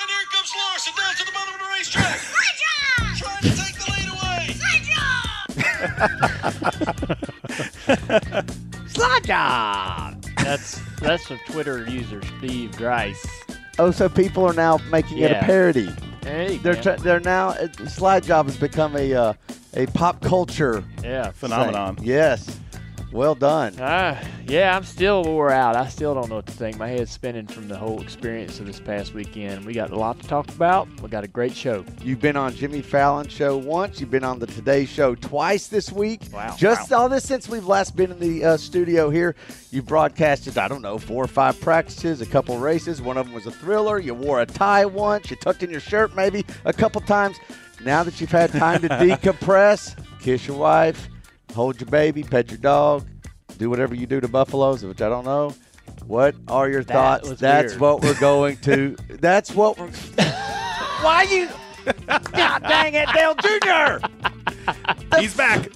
And here comes Larson down to the bottom of the racetrack. Slide job! Trying to take the lead away. Slide job. That's that's from Twitter user Steve Grice. Oh, so people are now making it a parody. Hey, They're man. tr- they're now uh, slide job has become a uh, a pop culture yeah. Phenomenon. thing. Yes, well done. Uh, yeah, I'm still wore out. I still don't know what to think. My head's spinning from the whole experience of this past weekend. We got a lot to talk about. We got a great show. You've been on Jimmy Fallon show once. You've been on the Today Show twice this week. Wow. Just all this since we've last been in the uh, studio here. You've broadcasted, I don't know, four or five practices, a couple races. One of them was a thriller. You wore a tie once. You tucked in your shirt maybe a couple times. Now that you've had time to decompress, kiss your wife, hold your baby, pet your dog, do whatever you do to buffaloes, which I don't know. What are your That thoughts? was That's weird. what we're going to. that's what we're. Why you? God dang it, Dale Jr. He's back.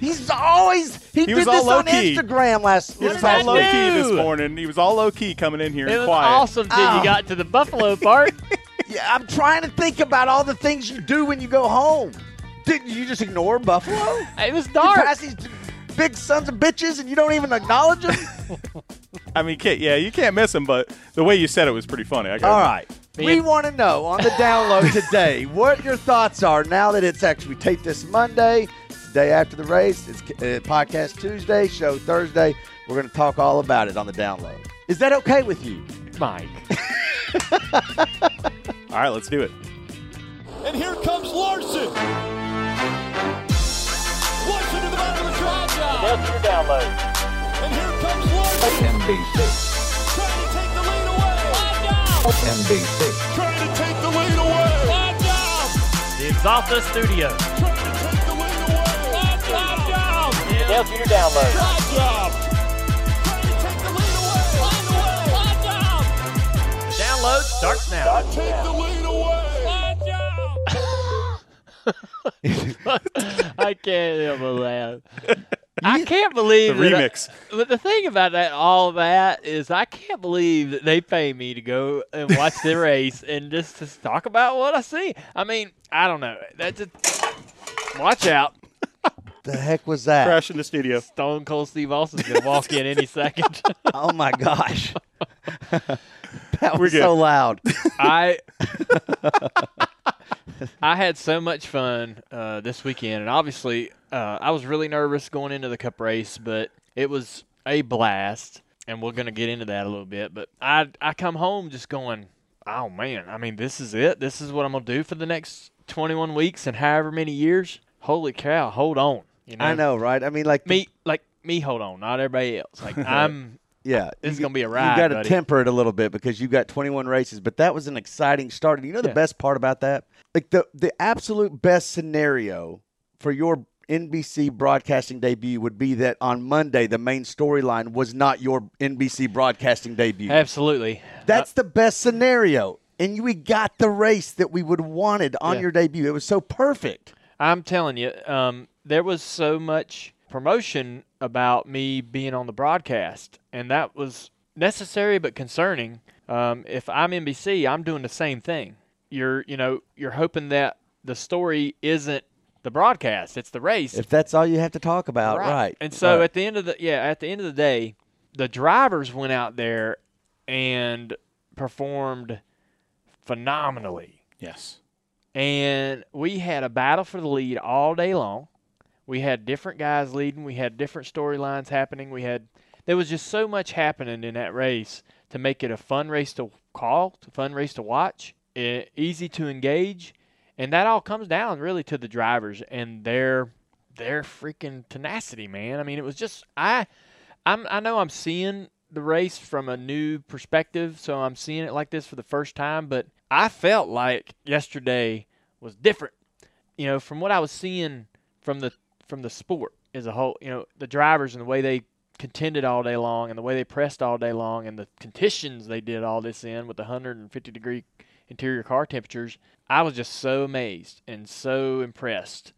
He's always he, He did was this all on low-key. Instagram last. He was all low key this morning. He was all low key coming in here It and was quiet. awesome till Oh. you ah. got to the Buffalo part. Yeah, I'm trying to think about all the things you do when you go home. Did you just ignore Buffalo? it was dark. You dark. pass these big sons of bitches and you don't even acknowledge them. I mean, can't, yeah, you can't miss him, but the way you said it was pretty funny. I gotta all admit. right. Me We want to know on the download today what your thoughts are now that it's actually we tape this Monday, it's the day after the race. It's uh, podcast Tuesday, show Thursday. We're going to talk all about it on the download. Is that okay with you? Mike. All right, let's do it. And here comes Larson. Larson to the bottom of the track. That's your download. And here comes Larson. NBC. Trying to take the lead away. NBC. Trying to take the lead away. The Axalta Studio. Trying to take the lead away. That's your download. Trying to take the lead away. The download starts now. Take the lead away. I can't help but laugh. I can't believe The that I- remix. but the thing about that, all that, is I can't believe that they pay me to go and watch the race and just to talk about what I see. I mean, I don't know. That's a watch out. The heck was that? Crash in the studio. Stone Cold Steve Austin's gonna walk in any second. Oh my gosh. that We're was so loud. I I had so much fun uh, this weekend, and obviously uh, I was really nervous going into the Cup race, but it was a blast, and we're gonna get into that a little bit. But I I come home just going, oh man, I mean this is it. This is what I'm gonna do for the next 21 weeks and however many years. Holy cow, hold on. You know, I know, right? I mean, like the- me like me. Hold on, not everybody else. Like I'm. Yeah, This is gonna be a ride. You got to temper it a little bit because you've got 21 races, but that was an exciting start. And you know the Yeah. best part about that? Like the the absolute best scenario for your NBC broadcasting debut would be that on Monday the main storyline was not your NBC broadcasting debut. Absolutely. That's the best scenario. And we got the race that we would wanted on Yeah. your debut. It was so perfect. I'm telling you, um, there was so much promotion about me being on the broadcast, and that was necessary but concerning. Um, if I'm NBC, I'm doing the same thing. You're, you know, you're hoping that the story isn't the broadcast; it's the race. If that's all you have to talk about, right? And so Right. at the end of the yeah, at the end of the day, the drivers went out there and performed phenomenally Yes. and we had a battle for the lead all day long. We had different guys leading. We had different storylines happening. We had there was just so much happening in that race to make it a fun race to call, a fun race to watch, easy to engage, and that all comes down really to the drivers and their their freaking tenacity, man. I mean, it was just I I'm I know I'm seeing the race from a new perspective, so I'm seeing it like this for the first time, but I felt like yesterday was different. You know, from what I was seeing from the from the sport as a whole, you know, the drivers and the way they contended all day long and the way they pressed all day long and the conditions they did all this in with the 150 degree interior car temperatures, I was just so amazed and so impressed.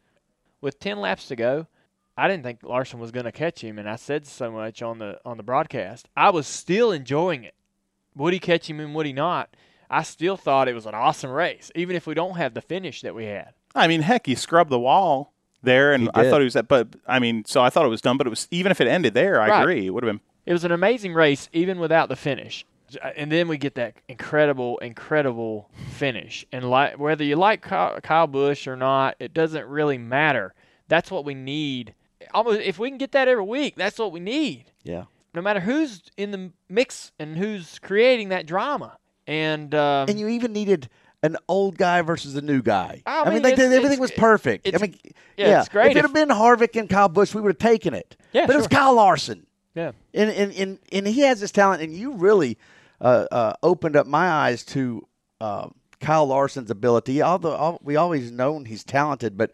With 10 laps to go, I didn't think Larson was going to catch him, and I said so much on the on the broadcast. I was still enjoying it. Would he catch him and would he not? I still thought it was an awesome race, even if we don't have the finish that we had. I mean, heck, he scrubbed the wall there, and I thought he was that. But I mean, so I thought it was done. But it was even if it ended there, I Right. agree, it would have been. It was an amazing race, even without the finish. And then we get that incredible, incredible finish. And like, whether you like Kyle, Busch or not, it doesn't really matter. That's what we need. Almost, if we can get that every week, that's what we need. Yeah. No matter who's in the mix and who's creating that drama. And, um, And you even needed an old guy versus a new guy. I mean, mean, they, did- everything was perfect. I mean, yeah, it's great If it had been Harvick and Kyle Busch, we would have taken it. Yeah, but it was. Kyle Larson. yeah. and and, and and he has this talent, and you really uh, uh, opened up my eyes to uh, Kyle Larson's ability. Although al- we always known he's talented, but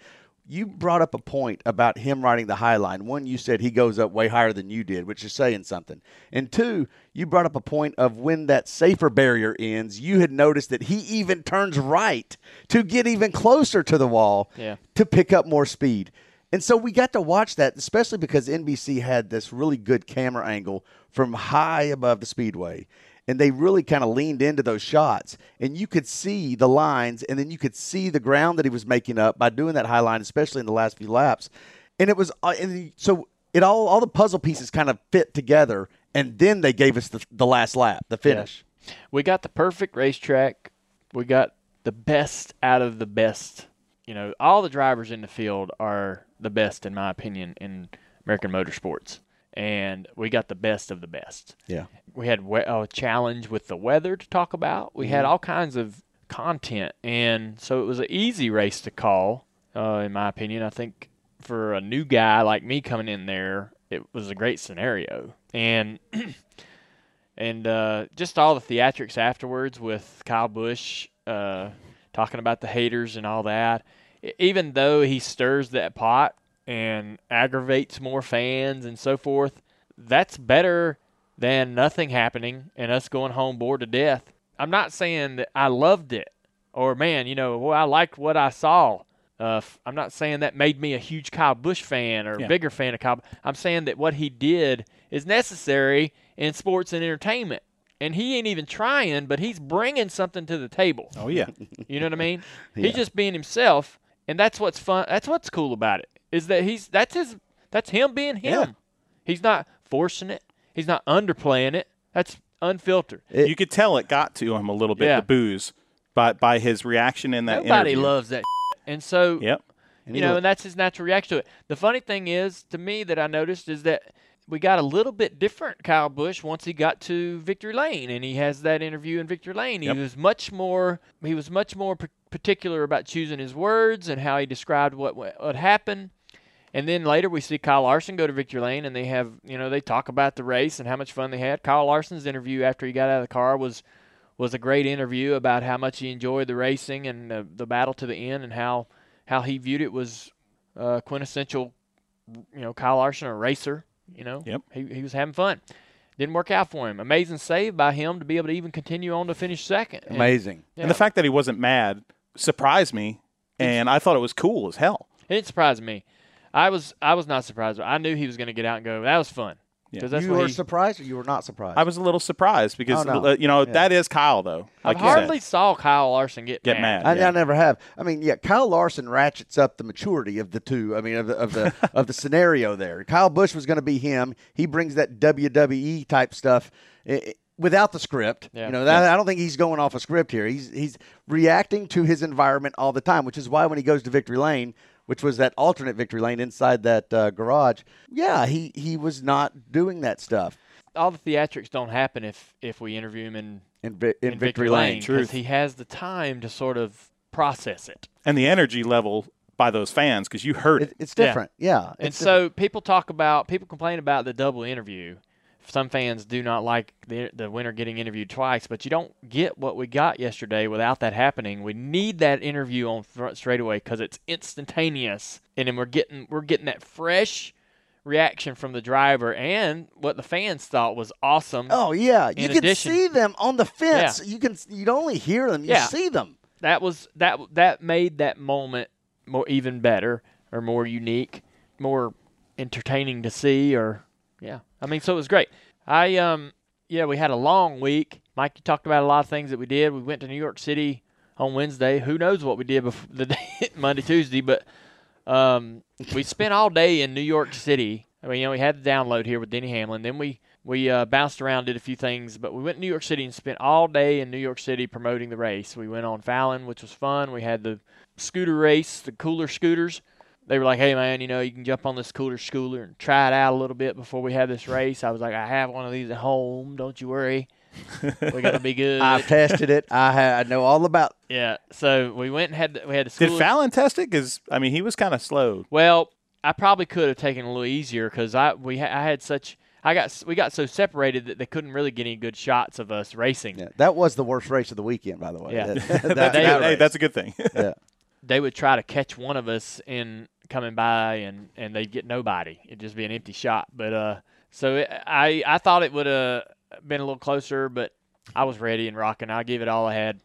you brought up a point about him riding the high line. One, you said he goes up way higher than you did, which is saying something. And two, you brought up a point of when that safer barrier ends, you had noticed that he even turns right to get even closer to the wall Yeah. to pick up more speed. And so we got to watch that, especially because NBC had this really good camera angle from high above the speedway. And they really kind of leaned into those shots. And you could see the lines, and then you could see the ground that he was making up by doing that high line, especially in the last few laps. And it was, uh, and so it all, all the puzzle pieces kind of fit together. And then they gave us the, the last lap, the finish. we got the perfect racetrack. We got the best out of the best. You know, all the drivers in the field are the best, in my opinion, in American motorsports. And we got the best of the best. Yeah. We had a challenge with the weather to talk about. We had all kinds of content. And so it was an easy race to call, uh, in my opinion. I think for a new guy like me coming in there, it was a great scenario. And and uh, just all the theatrics afterwards with Kyle Busch uh, talking about the haters and all that. Even though he stirs that pot and aggravates more fans and so forth, that's better than nothing happening and us going home bored to death. I'm not saying that I loved it or man, you know, well, I liked what I saw. Uh, I'm not saying that made me a huge Kyle Busch fan or Yeah. bigger fan of Kyle. I'm saying that what he did is necessary in sports and entertainment. And he ain't even trying, but he's bringing something to the table. Oh yeah, You know what I mean? Yeah. He's just being himself, and that's what's fun. That's what's cool about it is that he's that's his that's him being him. Yeah. He's not forcing it. He's not underplaying it. That's unfiltered. It- you could tell it got to him a little bit. Yeah. The boos, by by his reaction in that Nobody interview. loves that, and so Yep. And you know, looked- and that's his natural reaction to it. The funny thing is, to me, that I noticed is that we got a little bit different Kyle Busch once he got to Victory Lane, and he has that interview in Victory Lane. He Yep. was much more he was much more particular about choosing his words and how he described what what, what happened. And then later we see Kyle Larson go to Victory Lane, and they have you know they talk about the race and how much fun they had. Kyle Larson's interview after he got out of the car was was a great interview about how much he enjoyed the racing and the, the battle to the end, and how how he viewed it was uh, quintessential, you know, Kyle Larson, a racer. You know, Yep. he he was having fun. Didn't work out for him. Amazing save by him to be able to even continue on to finish second. And- amazing. yeah. And the fact that he wasn't mad surprised me, and I thought it was cool as hell. It didn't me. I was I was not surprised. I knew he was going to get out and go. That was fun. Yeah. 'Cause that's you what were he- surprised or you were not surprised? I was a little surprised because Oh, no. uh, you know Yeah. that is Kyle though. Like I you said. hardly saw Kyle Larson get, Get mad. I, Yeah. I never have. I mean, yeah, Kyle Larson ratchets up the maturity of the two. I mean, of the of the of the scenario there. Kyle Busch was going to be him. He brings that WWE type stuff eh, without the script. Yeah. You know, that, I don't think he's going off a script here. He's he's reacting to his environment all the time, which is why when he goes to Victory Lane, which was that alternate Victory Lane inside that uh, garage, yeah, he he was not doing that stuff All the theatrics don't happen if if we interview him in in, Vi- in, in Victory, Lane. because he has the time to sort of process it. and the energy level by those fans because you heard it. It, it's Yeah. different. Yeah. And it's so people talk about people complain about the double interview. Some fans do not like the the winner getting interviewed twice, but you don't get what we got yesterday without that happening. We need that interview on front straight away because it's instantaneous, and then we're getting we're getting that fresh reaction from the driver and what the fans thought was awesome. Oh yeah, you can addition- see them on the fence. You can you only hear them, you Yeah. see them. that was that that made that moment more even better or more unique, more entertaining to see or yeah. I mean, so it was great. I um yeah, we had a long week Mike, you talked about a lot of things that we did. We went to New York City on Wednesday. Who knows what we did before the day Monday, Tuesday, but um, we spent all day in New York City. I mean, you know, we had the download here with Denny Hamlin. Then we we uh, bounced around, did a few things, but we went to New York City and spent all day in New York City promoting the race. We went on Fallon, which was fun. We had the scooter race, the cooler scooters. They were like, "Hey man, you know, you can jump on this cooler scooter and try it out a little bit before we have this race." I was like, "I have one of these at home. Don't you worry. We're gonna be good." I've tested it. I ha- I know all about. yeah. So we went and had the, we had the Did. Fallon test it? Because I mean, he was kind of slow. Well, I probably could have taken it a little easier because I we ha- I had such I got we got so separated that they couldn't really get any good shots of us racing. Yeah, that was the worst race of the weekend, by the way. Yeah. That- that- That's, They- that hey, that's a good thing. yeah. They would try to catch one of us in coming by and and they'd get nobody. It'd just be an empty shot. But uh, so it, I I thought it would have been a little closer, but I was ready and rocking. I gave it all I had.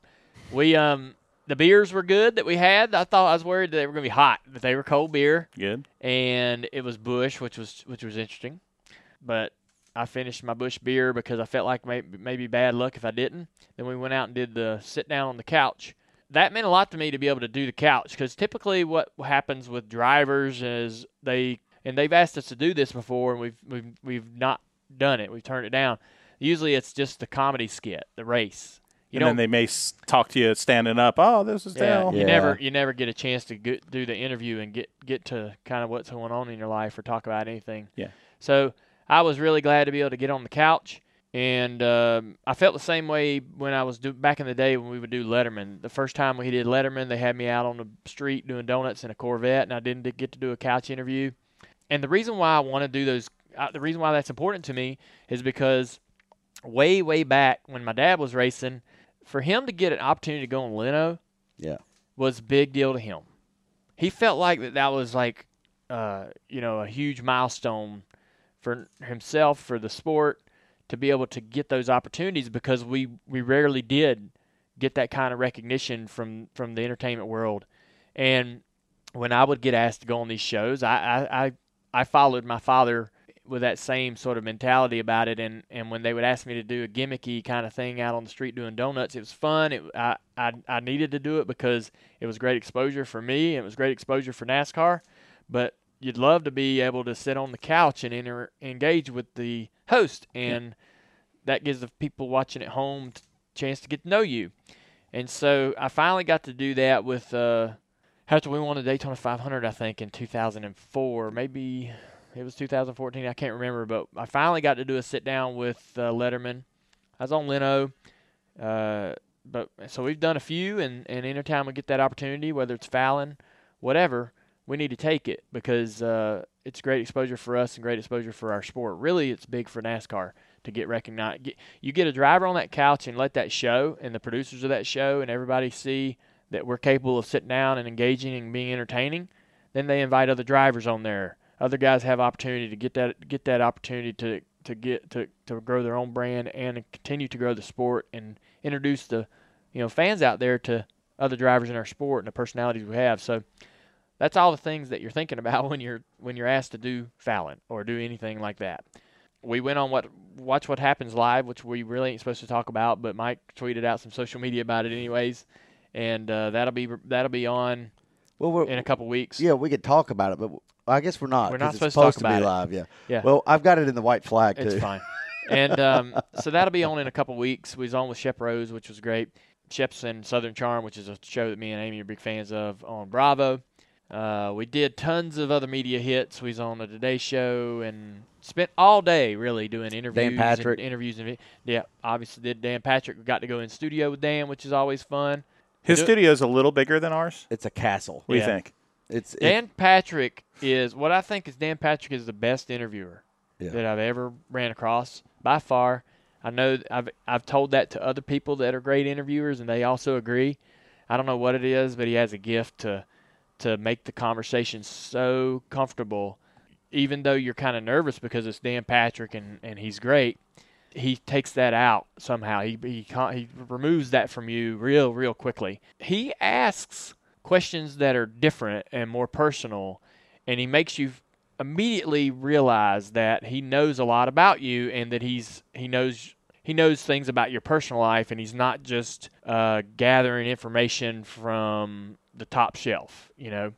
We um the beers were good that we had. I thought I was worried that they were gonna be hot, but they were cold beer. good. and it was Busch, which was which was interesting. But I finished my Busch beer because I felt like maybe maybe bad luck if I didn't. Then we went out and did the sit down on the couch. That meant a lot to me to be able to do the couch because typically what happens with drivers is they and they've asked us to do this before and we've we've we've not done it. We've turned it down. Usually it's just the comedy skit, the race. You and then they may talk to you standing up. Oh, this is yeah, Dale. you Yeah. never you never get a chance to get, do the interview and get get to kind of what's going on in your life or talk about anything. Yeah. So I was really glad to be able to get on the couch, and um, I felt the same way when I was do, back in the day when we would do Letterman. The first time we did Letterman, they had me out on the street doing donuts in a Corvette, and I didn't get to do a couch interview. And the reason why I want to do those, uh, the reason why that's important to me is because way way back when my dad was racing, for him to get an opportunity to go on Leno Yeah. was a big deal to him. He felt like that that was like, uh, you know, a huge milestone for himself, for the sport, to be able to get those opportunities because we, we rarely did get that kind of recognition from, from the entertainment world. And when I would get asked to go on these shows, I, I, I, I followed my father with that same sort of mentality about it. And, and when they would ask me to do a gimmicky kind of thing out on the street doing donuts, it was fun. It, I, I, I needed to do it because it was great exposure for me. It was great exposure for NASCAR. But you'd love to be able to sit on the couch and inter- engage with the host. And that gives the people watching at home t- chance to get to know you. And so I finally got to do that with uh, after we won the Daytona 500, I think in 2004, maybe it was 2014. I can't remember, but I finally got to do a sit down with uh, Letterman. I was on Leno, uh, but so we've done a few, and and anytime we get that opportunity, whether it's Fallon, whatever, we need to take it because uh, it's great exposure for us and great exposure for our sport. Really, it's big for NASCAR to get recognized. Get, you get a driver on that couch and let that show, and the producers of that show, and everybody see that we're capable of sitting down and engaging and being entertaining. Then they invite other drivers on there. Other guys have opportunity to get that get that opportunity to to get to, to grow their own brand and continue to grow the sport and introduce the you know fans out there to other drivers in our sport and the personalities we have. So that's all the things that you're thinking about when you're when you're asked to do Fallon or do anything like that. We went on what watch what happens live, which we really ain't supposed to talk about, but Mike tweeted out some social media about it anyways, and uh, that'll be that'll be on Well, in a couple weeks. yeah, we could talk about it, but I guess we're not. We're not it's supposed to talk to be about it. live. Yeah. Yeah. Well, I've got it in the white flag too. It's fine. and um, so that'll be on in a couple weeks. We was on with Shep Rose, which was great. Shep's in Southern Charm, which is a show that me and Amy are big fans of on Bravo. Uh, we did tons of other media hits. We was on the Today Show and spent all day really doing interviews. Dan Patrick. And interviews and yeah, obviously did Dan Patrick. We got to go in studio with Dan, which is always fun. His studio is a little bigger than ours. It's a castle. What do Yeah. you think? It's it- Dan Patrick is what I think is Dan Patrick is the best interviewer Yeah. that I've ever ran across by far. I know I've I've told that to other people that are great interviewers and they also agree. I don't know what it is, but he has a gift to to make the conversation so comfortable even though you're kind of nervous because it's Dan Patrick and, and he's great. He takes that out somehow. He he he removes that from you real real quickly. He asks questions that are different and more personal, and he makes you immediately realize that he knows a lot about you and that he's he knows he knows things about your personal life, and he's not just uh, gathering information from the top shelf. You know,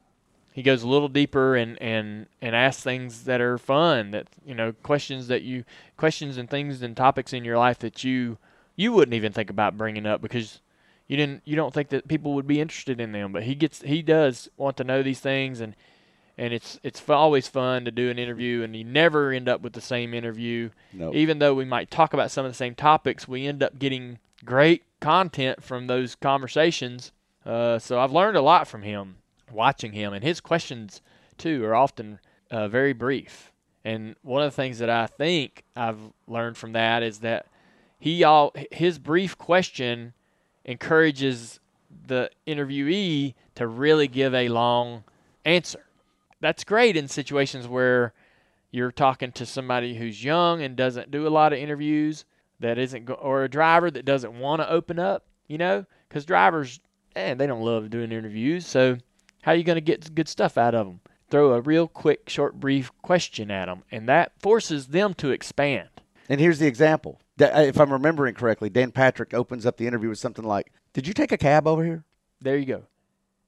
he goes a little deeper and and and asks things that are fun. That you know, questions that you questions and things and topics in your life that you you wouldn't even think about bringing up because you didn't you don't think that people would be interested in them. But he gets he does want to know these things and and it's it's f- always fun to do an interview and you never end up with the same interview No. even though we might talk about some of the same topics we end up getting great content from those conversations uh, so i've learned a lot from him watching him and his questions too are often uh, very brief. And one of the things that i think i've learned from that is that he all his brief question encourages the interviewee to really give a long answer. That's great in situations where you're talking to somebody who's young and doesn't do a lot of interviews that isn't go- or a driver that doesn't want to open up you know? Because drivers eh, they don't love doing interviews so how are you going to get good stuff out of them throw a real quick short brief question at them and that forces them to expand And here's the example. Uh, If I'm remembering correctly, Dan Patrick opens up the interview with something like, "Did you take a cab over here?" there you go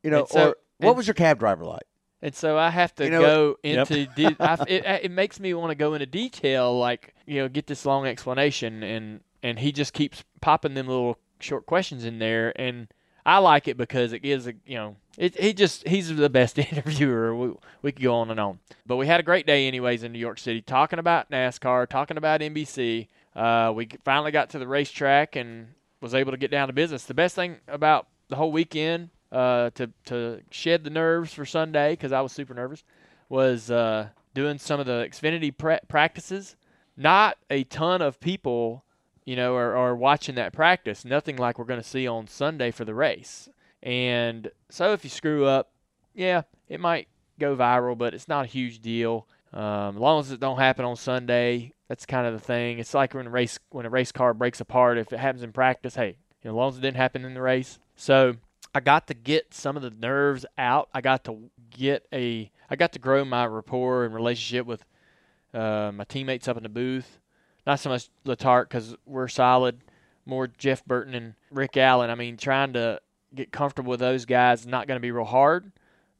You know, so- or what and- was your cab driver like? And so I have to You know- go Yep. into de- I, it, it makes me want to go into detail, like you know, get this long explanation, and and he just keeps popping them little short questions in there, and I like it because it gives a you know, it he just he's the best interviewer. We we could go on and on, but we had a great day anyways in New York City, talking about NASCAR, talking about NBC. Uh, we finally got to the racetrack and was able to get down to business. The best thing about the whole weekend uh, to to shed the nerves for Sunday because I was super nervous was uh, doing some of the Xfinity pra- practices. Not a ton of people, you know, are, are watching that practice. Nothing like we're going to see on Sunday for the race. And so if you screw up, yeah, it might go viral, but it's not a huge deal. Um, as long as it don't happen on Sunday, that's kind of the thing. It's like when a race when a race car breaks apart. If it happens in practice, hey, you know, as long as it didn't happen in the race. So I got to get some of the nerves out. I got to get a I got to grow my rapport and relationship with uh, my teammates up in the booth. Not so much Letarte because we're solid. More Jeff Burton and Rick Allen. I mean, trying to get comfortable with those guys is not going to be real hard,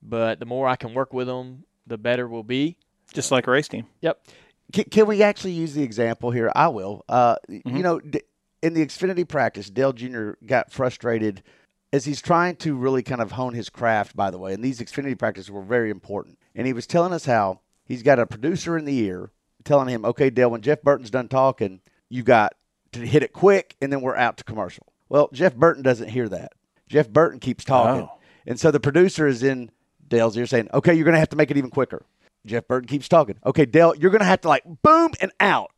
but the more I can work with them, the better we'll be. Just like a race team. Yep. Can, can we actually use the example here? I will. Uh, You know, in the Xfinity practice, Dale Jr. got frustrated as he's trying to really kind of hone his craft, by the way. And these Xfinity practices were very important. And he was telling us how he's got a producer in the ear telling him, okay, Dale, when Jeff Burton's done talking, you got to hit it quick and then we're out to commercial. Well, Jeff Burton doesn't hear that. Jeff Burton keeps talking. Oh. And so the producer is in Dale's ear saying, okay, you're going to have to make it even quicker. Jeff Burton keeps talking. Okay, Dale, you're going to have to like boom and out.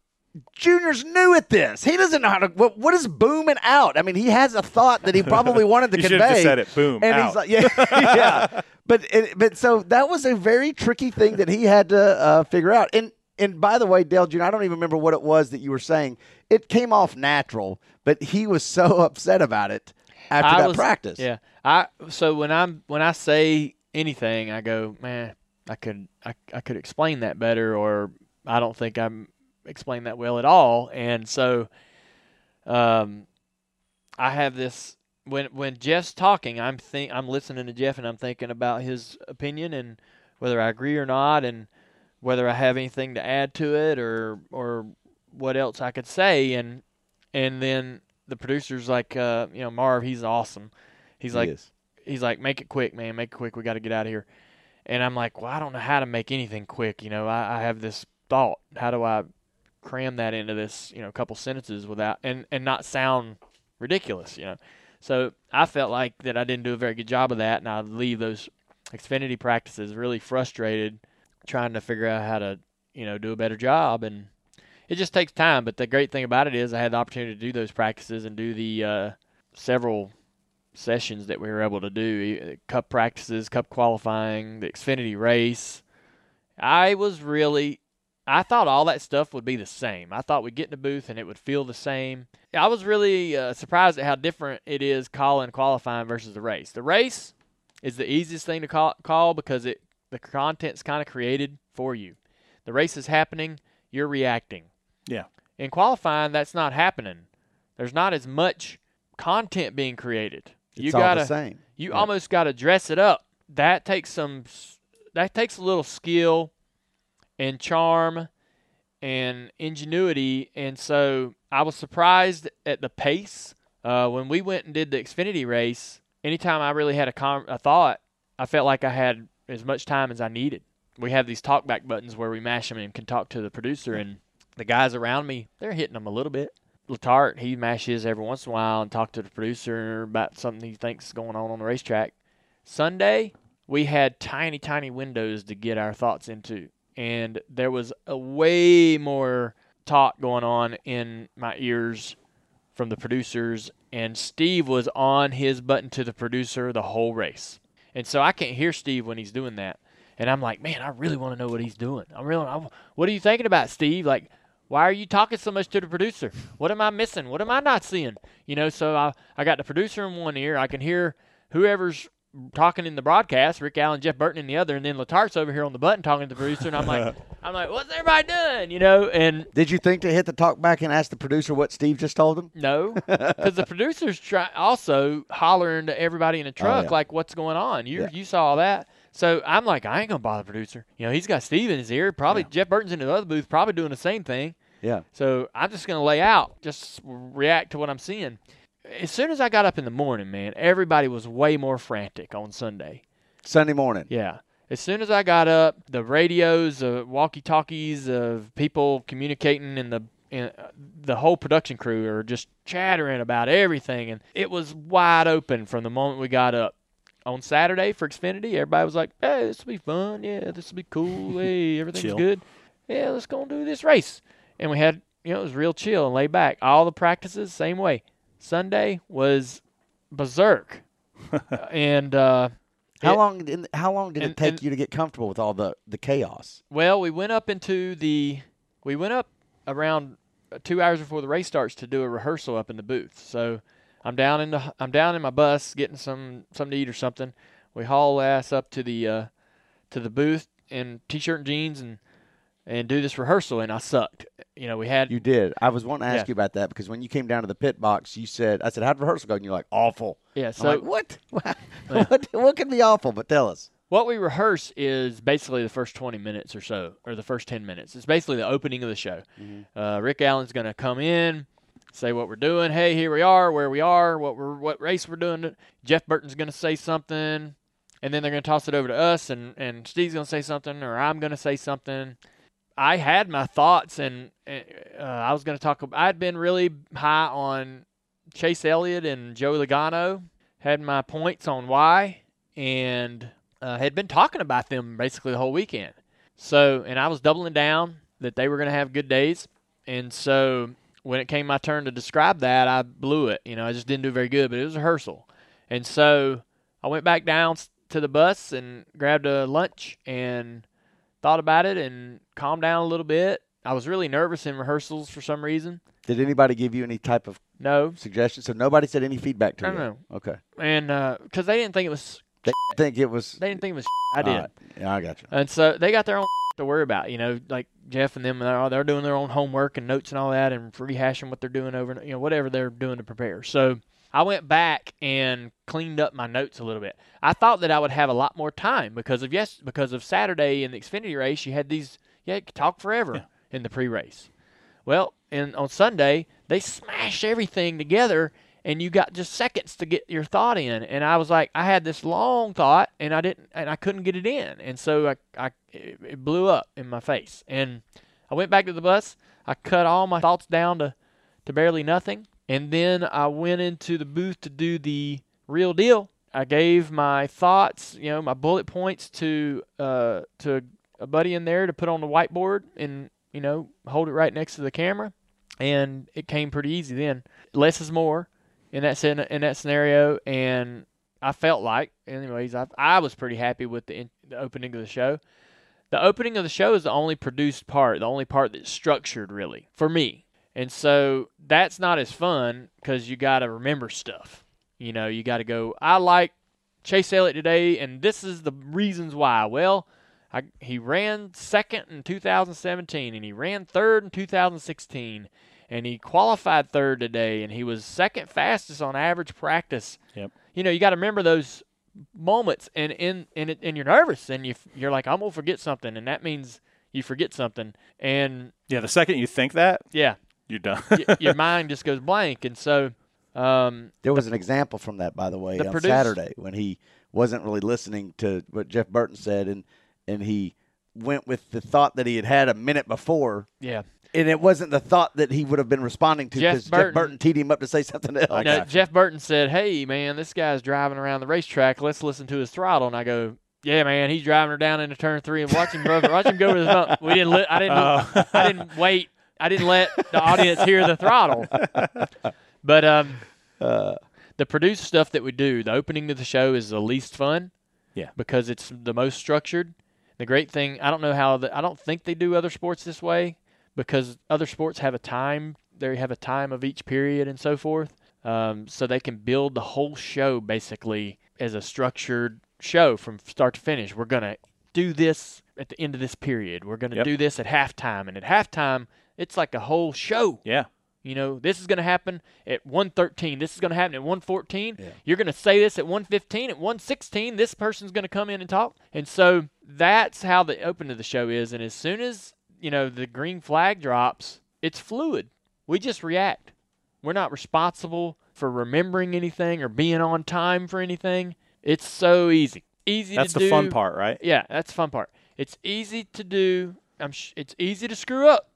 Junior's new at this. He doesn't know how to. What, what is booming out? I mean, he has a thought that he probably wanted to convey. just said it, boom, and out. he's like, yeah, yeah. But it, but so that was a very tricky thing that he had to uh, figure out. And and by the way, Dale Jr., I don't even remember what it was that you were saying. It came off natural, but he was so upset about it after I that was- practice. Yeah. I so when I'm when I say anything, I go, man, I could I, I could explain that better, or I don't think I'm explained that well at all. And so, um, I have this when when Jeff's talking, I'm think I'm listening to Jeff and I'm thinking about his opinion and whether I agree or not, and whether I have anything to add to it or or what else I could say, and and then the producer's like, uh, you know, Marv, he's awesome. He's He like, is. he's like, make it quick, man, make it quick. We got to get out of here. And I'm like, well, I don't know how to make anything quick. You know, I, I have this thought. How do I cram that into this, you know, couple sentences without and and not sound ridiculous, you know? So I felt like that I didn't do a very good job of that, and I'd leave those Xfinity practices really frustrated, trying to figure out how to, you know, do a better job. And it just takes time. But the great thing about it is I had the opportunity to do those practices and do the uh, several sessions that we were able to do cup practices cup qualifying the xfinity race i was really i thought all that stuff would be the same i thought we'd get in the booth and it would feel the same i was really uh, surprised at how different it is calling qualifying versus the race the race is the easiest thing to call, call because it the content's kind of created for you the race is happening you're reacting Yeah. in qualifying, that's not happening. There's not as much content being created. It's you all gotta the same. you Right. almost got to dress it up. That takes some. That takes a little skill, and charm, and ingenuity. And so I was surprised at the pace uh, when we went and did the Xfinity race. Anytime I really had a, com- a thought, I felt like I had as much time as I needed. We have these talkback buttons where we mash them and can talk to the producer, and the guys around me, they're hitting them a little bit. Letarte, he mashes every once in a while and talk to the producer about something he thinks is going on on the racetrack. Sunday, we had tiny, tiny windows to get our thoughts into, and there was a way more talk going on in my ears from the producers, and Steve was on his button to the producer the whole race, and so I can't hear Steve when he's doing that, and I'm like, man, I really want to know what he's doing. I'm really, I, what are you thinking about, Steve? Like, why are you talking so much to the producer? What am I missing? What am I not seeing? You know, so I, I got the producer in one ear. I can hear whoever's talking in the broadcast, Rick Allen, Jeff Burton in the other, and then Letarte's over here on the button talking to the producer, and I'm like, I'm like, what's everybody doing? You know, and Did you think to hit the talk back and ask the producer what Steve just told him? no, because the producer's try also hollering to everybody in the oh, truck yeah. like, "What's going on?" You Yeah. you saw that. So I'm like, I ain't gonna bother the producer. You know, he's got Steve in his ear. Probably Jeff Burton's in the other booth, probably doing the same thing. Yeah. So I'm just gonna lay out, just react to what I'm seeing. As soon as I got up in the morning, man, everybody was way more frantic on Sunday. Sunday morning. Yeah. As soon as I got up, the radios, uh, walkie-talkies of people communicating in the in, uh, the whole production crew are just chattering about everything, and it was wide open from the moment we got up. On Saturday for Xfinity, everybody was like, "Hey, this will be fun. Yeah, this will be cool. Hey, everything's good. Yeah, let's go and do this race." And we had, you know, it was real chill and laid back. All the practices, same way. Sunday was berserk, and uh, How it- long did how long did and- it take and- you to get comfortable with all the the chaos? Well, we went up into the we went up around uh, two hours before the race starts to do a rehearsal up in the booth. So I'm down in the I'm down in my bus getting some something to eat or something. We haul ass up to the uh, to the booth in t-shirt and jeans and and do this rehearsal, and I sucked. You know, we had You did. I was wanting to ask Yeah. you about that because when you came down to the pit box, you said, "I said, how'd rehearsal go?" And you're like, "Awful." yeah. I'm So like, what? what? What could be awful? But tell us. What we rehearse is basically the first 20 minutes or so, or the first 10 minutes. It's basically the opening of the show. Uh, Rick Allen's going to come in, say what we're doing. Hey, here we are, where we are, what we're what race we're doing. Jeff Burton's going to say something, and then they're going to toss it over to us, and and Steve's going to say something, or I'm going to say something. I had my thoughts, and uh, I was going to talk. I'd been really high on Chase Elliott and Joey Logano. Had my points on why, and uh, had been talking about them basically the whole weekend. So, and I was doubling down that they were going to have good days. And so, when it came my turn to describe that, I blew it. You know, I just didn't do very good, but it was a rehearsal. And so, I went back down to the bus and grabbed a lunch and thought about it and calmed down a little bit. I was really nervous in rehearsals for some reason. Did anybody give you any type of No, suggestion? So nobody said any feedback to I you. don't Okay. and uh, because they didn't think it was, They think it was. they didn't think it was. I did. Right. Yeah, I got you. And so they got their own to worry about, you know, like Jeff and them, they're, they're doing their own homework and notes and all that and rehashing what they're doing over, you know, whatever they're doing to prepare. So I went back and cleaned up my notes a little bit. I thought that I would have a lot more time because of yes, because of Saturday in the Xfinity race, you had these, you had to talk forever in the pre-race. Well, and on Sunday they smashed everything together, and you got just seconds to get your thought in. And I was like, I had this long thought, and I didn't, and I couldn't get it in, and so I, I, it it blew up in my face. And I went back to the bus. I cut all my thoughts down to, to barely nothing, and then I went into the booth to do the real deal. I gave my thoughts, you know, my bullet points to uh to a buddy in there to put on the whiteboard and you know hold it right next to the camera, and it came pretty easy then. Less is more in that in that scenario, and I felt like, anyways, I I was pretty happy with the, in, the opening of the show. The opening of the show is the only produced part, the only part that's structured really for me, and so that's not as fun because you got to remember stuff. You know, you got to go. I like Chase Elliott today, and this is the reasons why. Well, I he ran second in 2017, and he ran third in 2016, and he qualified third today, and he was second fastest on average practice. Yep. You know, you got to remember those moments, and in and, it- and you're nervous, and you you're like, I'm gonna forget something, and that means you forget something, and Yeah, the second you think that, yeah, you're done. y- your mind just goes blank, and so. Um, There was an example from that, by the way, The on produce- Saturday when he wasn't really listening to what Jeff Burton said, and and he went with the thought that he had had a minute before, yeah, and it wasn't the thought that he would have been responding to Jeff because Jeff Burton- Burton teed him up to say something else. No. Jeff Burton said, "Hey, man, this guy's driving around the racetrack. Let's listen to his throttle." And I go, "Yeah, man, he's driving her down into turn three and watch him, bro, watch him go to the hump." We didn't. Li- I didn't. Oh. I didn't wait. I didn't let the audience hear the throttle. But um, Uh, the produced stuff that we do, the opening of the show is the least fun. Yeah. Because it's the most structured. The great thing, I don't know how. The, I don't think they do other sports this way because other sports have a time. They have a time of each period and so forth. Um, so they can build the whole show basically as a structured show from start to finish. We're gonna do this at the end of this period. We're gonna Yep. do this at halftime, and at halftime, it's like a whole show. yeah. You know, this is going to happen at 113. This is going to happen at 114. Yeah. You're going to say this at 115. At 116, this person's going to come in and talk. And so that's how the open of the show is. And as soon as, you know, the green flag drops, it's fluid. We just react. We're not responsible for remembering anything or being on time for anything. It's so easy. Easy That's the do. fun part, right? Yeah, that's the fun part. It's easy to do. I'm sh- it's easy to screw up,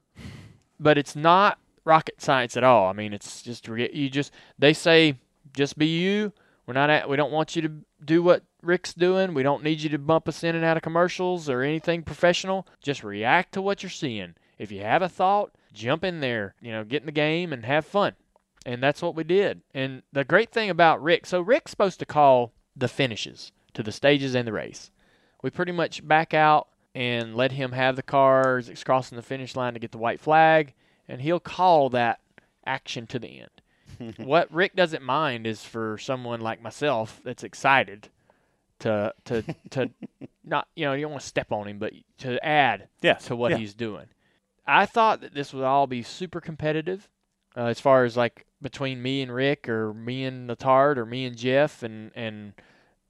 but it's not rocket science at all. I mean, it's just you just they say just be you. We're not at, we don't want you to do what Rick's doing. We don't need you to bump us in and out of commercials or anything professional. Just react to what you're seeing. If you have a thought, jump in there, you know, get in the game and have fun. And that's what we did. And the great thing about Rick, so Rick's supposed to call the finishes to the stages and the race we pretty much back out and let him have the cars it's crossing the finish line to get the white flag, and he'll call that action to the end. what Rick doesn't mind is for someone like myself that's excited to to to not you know you don't want to step on him, but to add Yeah. to what yeah. he's doing. I thought that this would all be super competitive, uh, as far as like between me and Rick or me and Letarte or me and Jeff, and and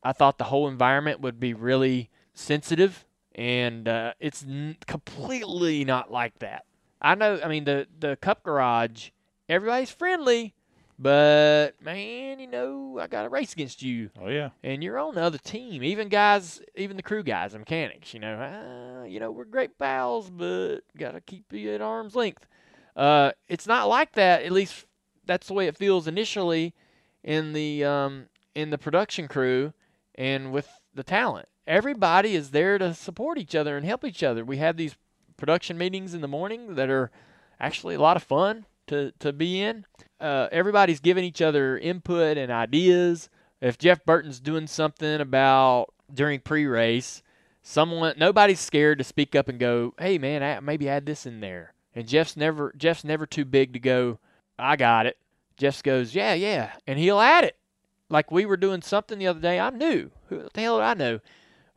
I thought the whole environment would be really sensitive, and uh, it's n- completely not like that. I know. I mean, the the Cup Garage, everybody's friendly, but man, you know, I got a race against you Oh yeah. and you're on the other team. Even guys, even the crew guys, the mechanics. You know, uh, you know we're great pals, but gotta keep you at arm's length. Uh, it's not like that. At least that's the way it feels initially in the um, in the production crew and with the talent. Everybody is there to support each other and help each other. We have these production meetings in the morning that are actually a lot of fun to, to be in. Uh, everybody's giving each other input and ideas. If Jeff Burton's doing something about during pre-race, someone nobody's scared to speak up and go, "Hey man, I, maybe add this in there." And Jeff's never Jeff's never too big to go, "I got it." Jeff goes, "Yeah, yeah," and he'll add it. Like we were doing something the other day. I'm new. Who the hell do I know?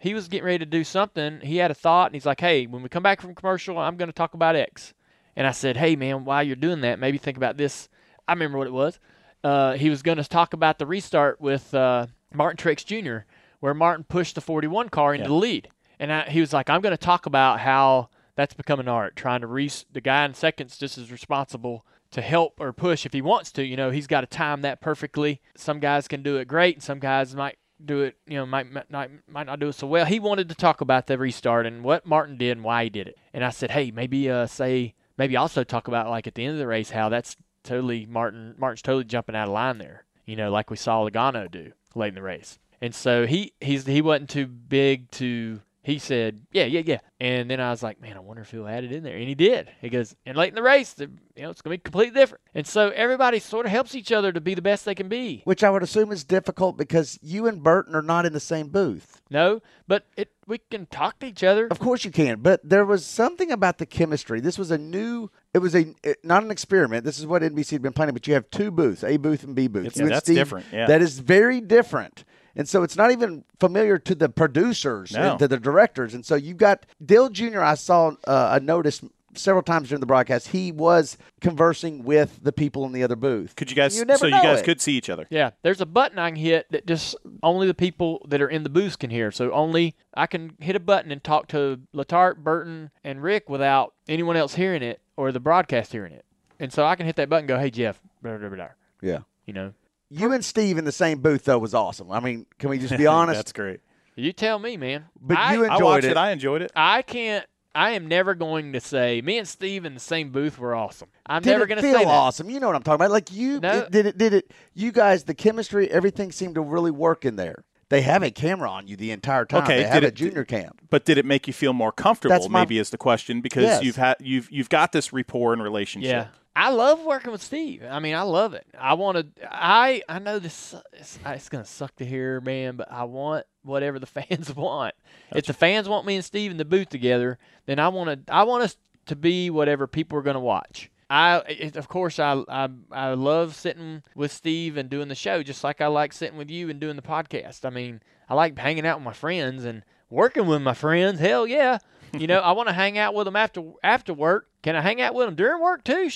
He was getting ready to do something. He had a thought, and he's like, "Hey, when we come back from commercial, I'm going to talk about X." And I said, "Hey, man, while you're doing that, maybe think about this." I remember what it was. Uh, he was going to talk about the restart with uh, Martin Truex Jr., where Martin pushed the 41 car into Yeah. the lead, and I, he was like, "I'm going to talk about how that's become an art, trying to re the guy in seconds just as responsible." To help or push if he wants to, you know, he's got to time that perfectly. Some guys can do it great, and some guys might do it, you know, might might might not do it so well. He wanted to talk about the restart and what Martin did and why he did it. And I said, hey, maybe uh, say maybe also talk about like at the end of the race how that's totally Martin Martin's totally jumping out of line there. You know, like we saw Logano do late in the race. And so he he's he wasn't too big to. He said, "Yeah, yeah, yeah," and then I was like, "Man, I wonder if he'll add it in there." And he did. He goes, "And late in the race, the, you know, it's gonna be completely different." And so everybody sort of helps each other to be the best they can be. Which I would assume is difficult because you and Burton are not in the same booth. No, but it we can talk to each other. Of course you can, but there was something about the chemistry. This was a new. It was a it- not an experiment. This is what NBC had been planning. But you have two booths, A booth and B booth. It's- You and that's Steve- different, yeah. that is very different. And so it's not even familiar to the producers No. and to the directors. And so you've got Dale Jr. I saw uh, a notice several times during the broadcast. He was conversing with the people in the other booth. Could you guys? You never so you guys it. could see each other. Yeah, there's a button I can hit that just only the people that are in the booth can hear. So only I can hit a button and talk to Letarte, Burton, and Rick without anyone else hearing it or the broadcast hearing it. And so I can hit that button and go, hey, Jeff, blah, blah, blah, blah. Yeah. you know. You and Steve in the same booth though was awesome. I mean, can we just be honest? That's great. You tell me, man. But I, you I enjoyed watched it. it. I enjoyed it. I can't. I am never going to say me and Steve in the same booth were awesome. I'm did never going to feel say that. awesome? You know what I'm talking about. Like you No. it- did it did it you guys the chemistry everything seemed to really work in there. They have a camera on you the entire time. Okay, they have did a it- junior cam. But did it make you feel more comfortable? That's my- maybe is the question because Yes. you've had you've you've got this rapport and relationship. Yeah. I love working with Steve. I mean, I love it. I want to. I I know this. It's, it's gonna suck to hear, man, but I want whatever the fans want. If the fans want me and Steve in the booth together, then I want to. I want us to be whatever people are gonna watch. I, it, of course, I, I I love sitting with Steve and doing the show, just like I like sitting with you and doing the podcast. I mean, I like hanging out with my friends and working with my friends. Hell yeah, you know, I want to hang out with them after after work. Can I hang out with them during work too?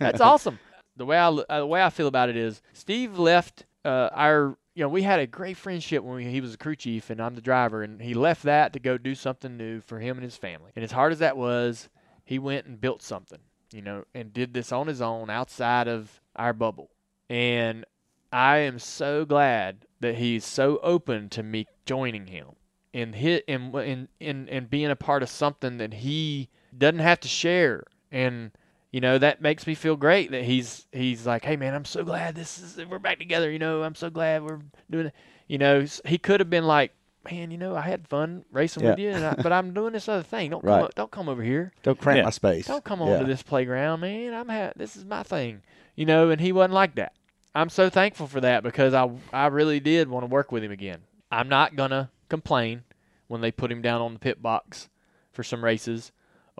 That's awesome. The way I uh, the way I feel about it is Steve left uh, our you know we had a great friendship when we, he was a crew chief and I'm the driver and he left that to go do something new for him and his family. And as hard as that was, he went and built something, you know, and did this on his own outside of our bubble. And I am so glad that he's so open to me joining him and hit and in in and being a part of something that he doesn't have to share and you know that makes me feel great that he's he's like hey man i'm so glad this is we're back together you know i'm so glad we're doing it. You know he could have been like man you know i had fun racing with you and I, but i'm doing this other thing. Don't Right. come o- don't come over here. Don't cramp Yeah. my space. don't come Yeah. onto this playground man. I'm ha- this is my thing. You know and he wasn't like that. I'm so thankful for that because i i really did want to work with him again. I'm not gonna complain when they put him down on the pit box for some races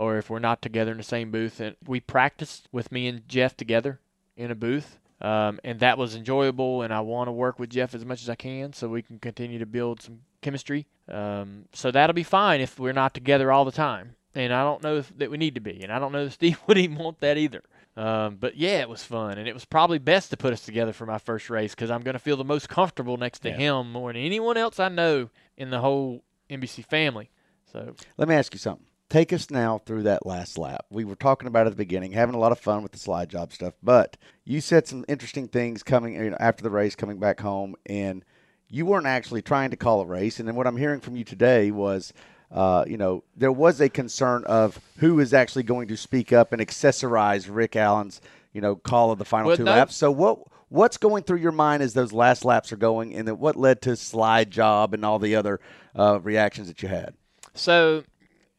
or if we're not together in the same booth. And we practiced with me and Jeff together in a booth. Um, and that was enjoyable, and I want to work with Jeff as much as I can so we can continue to build some chemistry. Um, so that'll be fine if we're not together all the time. And I don't know if, that we need to be, and I don't know if Steve would even want that either. Um, but yeah, it was fun, and it was probably best to put us together for my first race because I'm going to feel the most comfortable next to Yeah. him more than anyone else I know in the whole NBC family. So Let me ask you something. Take us now through that last lap. We were talking about it at the beginning, having a lot of fun with the slide job stuff, but you said some interesting things coming you know, after the race, coming back home, and you weren't actually trying to call a race. And then what I'm hearing from you today was, uh, you know, there was a concern of who is actually going to speak up and accessorize Rick Allen's, you know, call of the final Well, two no- laps. So what? What's going through your mind as those last laps are going, and then what led to slide job and all the other uh, reactions that you had? So,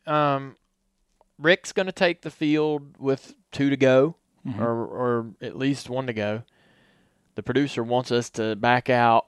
um, Rick's going to take the field with two to go, or or at least one to go. The producer wants us to back out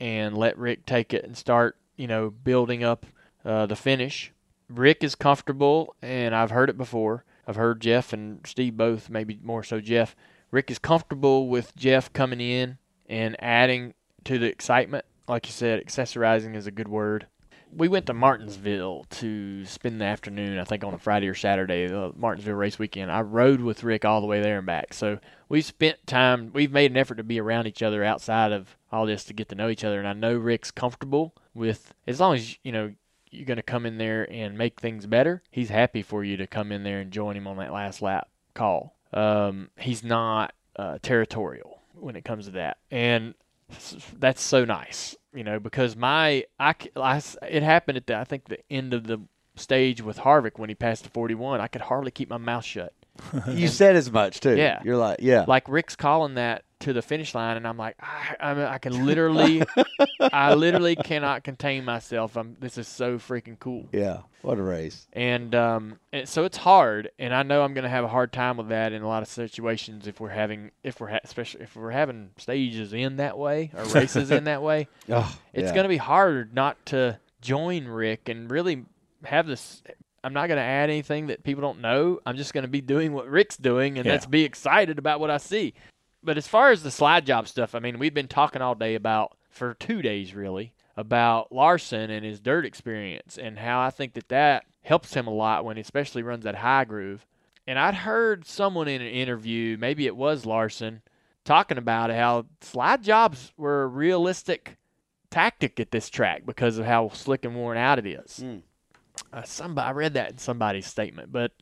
and let Rick take it and start, you know, building up uh, the finish. Rick is comfortable, and I've heard it before. I've heard Jeff and Steve both, maybe more so Jeff. Rick is comfortable with Jeff coming in and adding to the excitement. Like you said, accessorizing is a good word we went to Martinsville to spend the afternoon, I think on a Friday or Saturday, the Martinsville race weekend. I rode with Rick all the way there and back. So we spent time, we've made an effort to be around each other outside of all this to get to know each other. And I know Rick's comfortable with, as long as, you know, you're going to come in there and make things better, he's happy for you to come in there and join him on that last lap call. Um, he's not uh, territorial when it comes to that. And that's so nice, you know, because my I, I it happened at the I think the end of the stage with Harvick when he passed the 41. I could hardly keep my mouth shut. You said as much too. Yeah. You're like, yeah. Like Rick's calling that to the finish line, and I'm like, I, I, mean, I can literally, I literally cannot contain myself. I'm this is so freaking cool. yeah. What a race. and um, and so it's hard, and I know I'm going to have a hard time with that in a lot of situations if we're having if we're ha- especially if we're having stages in that way or races in that way. Oh, It's yeah. going to be hard not to join Rick and really have this. I'm not going to add anything that people don't know. I'm just going to be doing what Rick's doing, and Yeah. that's be excited about what I see. But as far as the slide job stuff, I mean, we've been talking all day about for two days really about Larson and his dirt experience and how I think that that helps him a lot when he especially runs that high groove. And I'd heard someone in an interview, maybe it was Larson, talking about how slide jobs were a realistic tactic at this track because of how slick and worn out it is. Mm. Uh, somebody, I read that in somebody's statement, but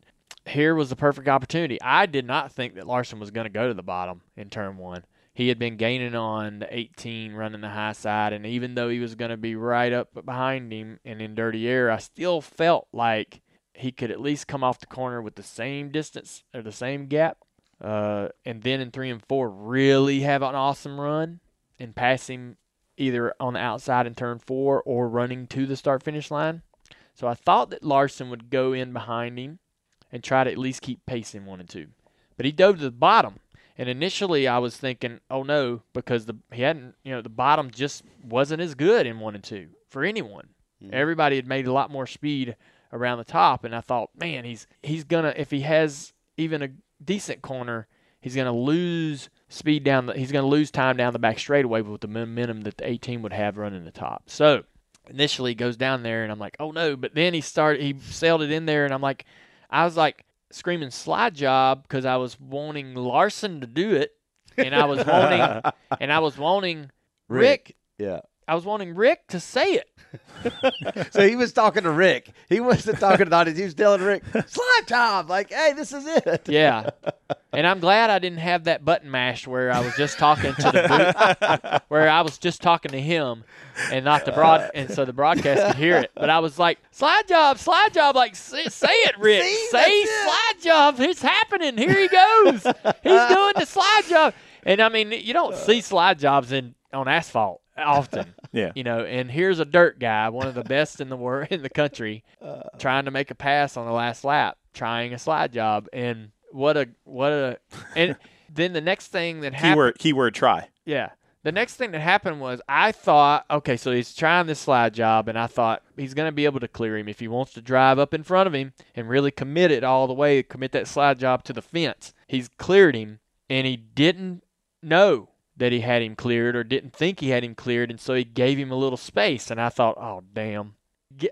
here was the perfect opportunity. I did not think that Larson was going to go to the bottom in turn one. He had been gaining on the 18, running the high side, and even though he was going to be right up behind him and in dirty air, I still felt like he could at least come off the corner with the same distance or the same gap. Uh, and then in three and four, really have an awesome run and pass him either on the outside in turn four or running to the start finish line. So I thought that Larson would go in behind him and try to at least keep pace in one and two. But he dove to the bottom. And initially I was thinking, oh no, because the he hadn't you know, the bottom just wasn't as good in one and two for anyone. Mm-hmm. Everybody had made a lot more speed around the top and I thought, man, he's he's gonna if he has even a decent corner, he's gonna lose speed down the he's gonna lose time down the back straightaway with the momentum that the 18 would have running the top. So initially goes down there and I'm like, oh no, but then he started he sailed it in there and I'm like I was like screaming slide job because I was wanting Larson to do it and I was wanting and I was wanting Rick Yeah. I was wanting Rick to say it. So he was talking to Rick. He wasn't talking to the audience. He was telling Rick, slide job. Like, hey, this is it. Yeah. And I'm glad I didn't have that button mashed where I was just talking to the booth, where I was just talking to him and not the broad, and so the broadcast could hear it. But I was like, slide job, slide job, like say, say it, Rick, See, say that's it. slide job. It's happening. Here he goes. He's doing the slide job. And I mean, you don't see slide jobs in on asphalt often. Yeah. You know, and here's a dirt guy, one of the best in the world in the country, Uh. trying to make a pass on the last lap, trying a slide job, and what a what a and then the next thing that happened, Keyword keyword try. yeah, the next thing that happened was I thought, okay, so he's trying this slide job, and I thought he's going to be able to clear him if he wants to drive up in front of him and really commit it all the way, commit that slide job to the fence. He's cleared him, and he didn't know that he had him cleared or didn't think he had him cleared, and so he gave him a little space. And I thought, oh damn,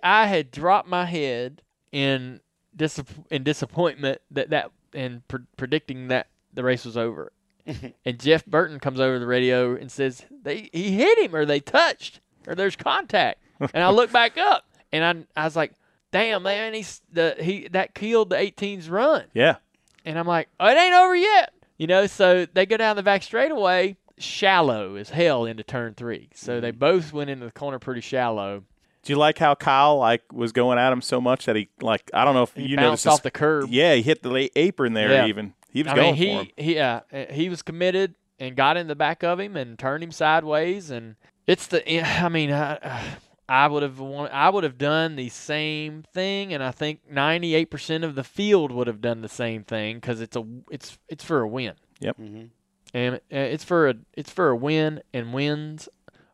I had dropped my head in disapp- in disappointment that that and pre- predicting that the race was over. and Jeff Burton comes over the radio and says they he hit him or they touched or there's contact. and I look back up and I I was like, damn man, he's the he that killed the 18's run. Yeah. And I'm like, oh, it ain't over yet. You know, so they go down the back straightaway, shallow as hell into turn three. So they both went into the corner pretty shallow. Do you like how Kyle like was going at him so much that he like I don't know if He you bounced noticed off this- the curb. Yeah, he hit the apron there Yeah. even. He was I going mean, for him. he he uh, he was committed and got in the back of him and turned him sideways. And it's the I mean, I, I would have won, I would have done the same thing, and I think ninety eight percent of the field would have done the same thing because it's a it's it's for a win. Yep. Mhm. And uh, it's for a it's for a win, and wins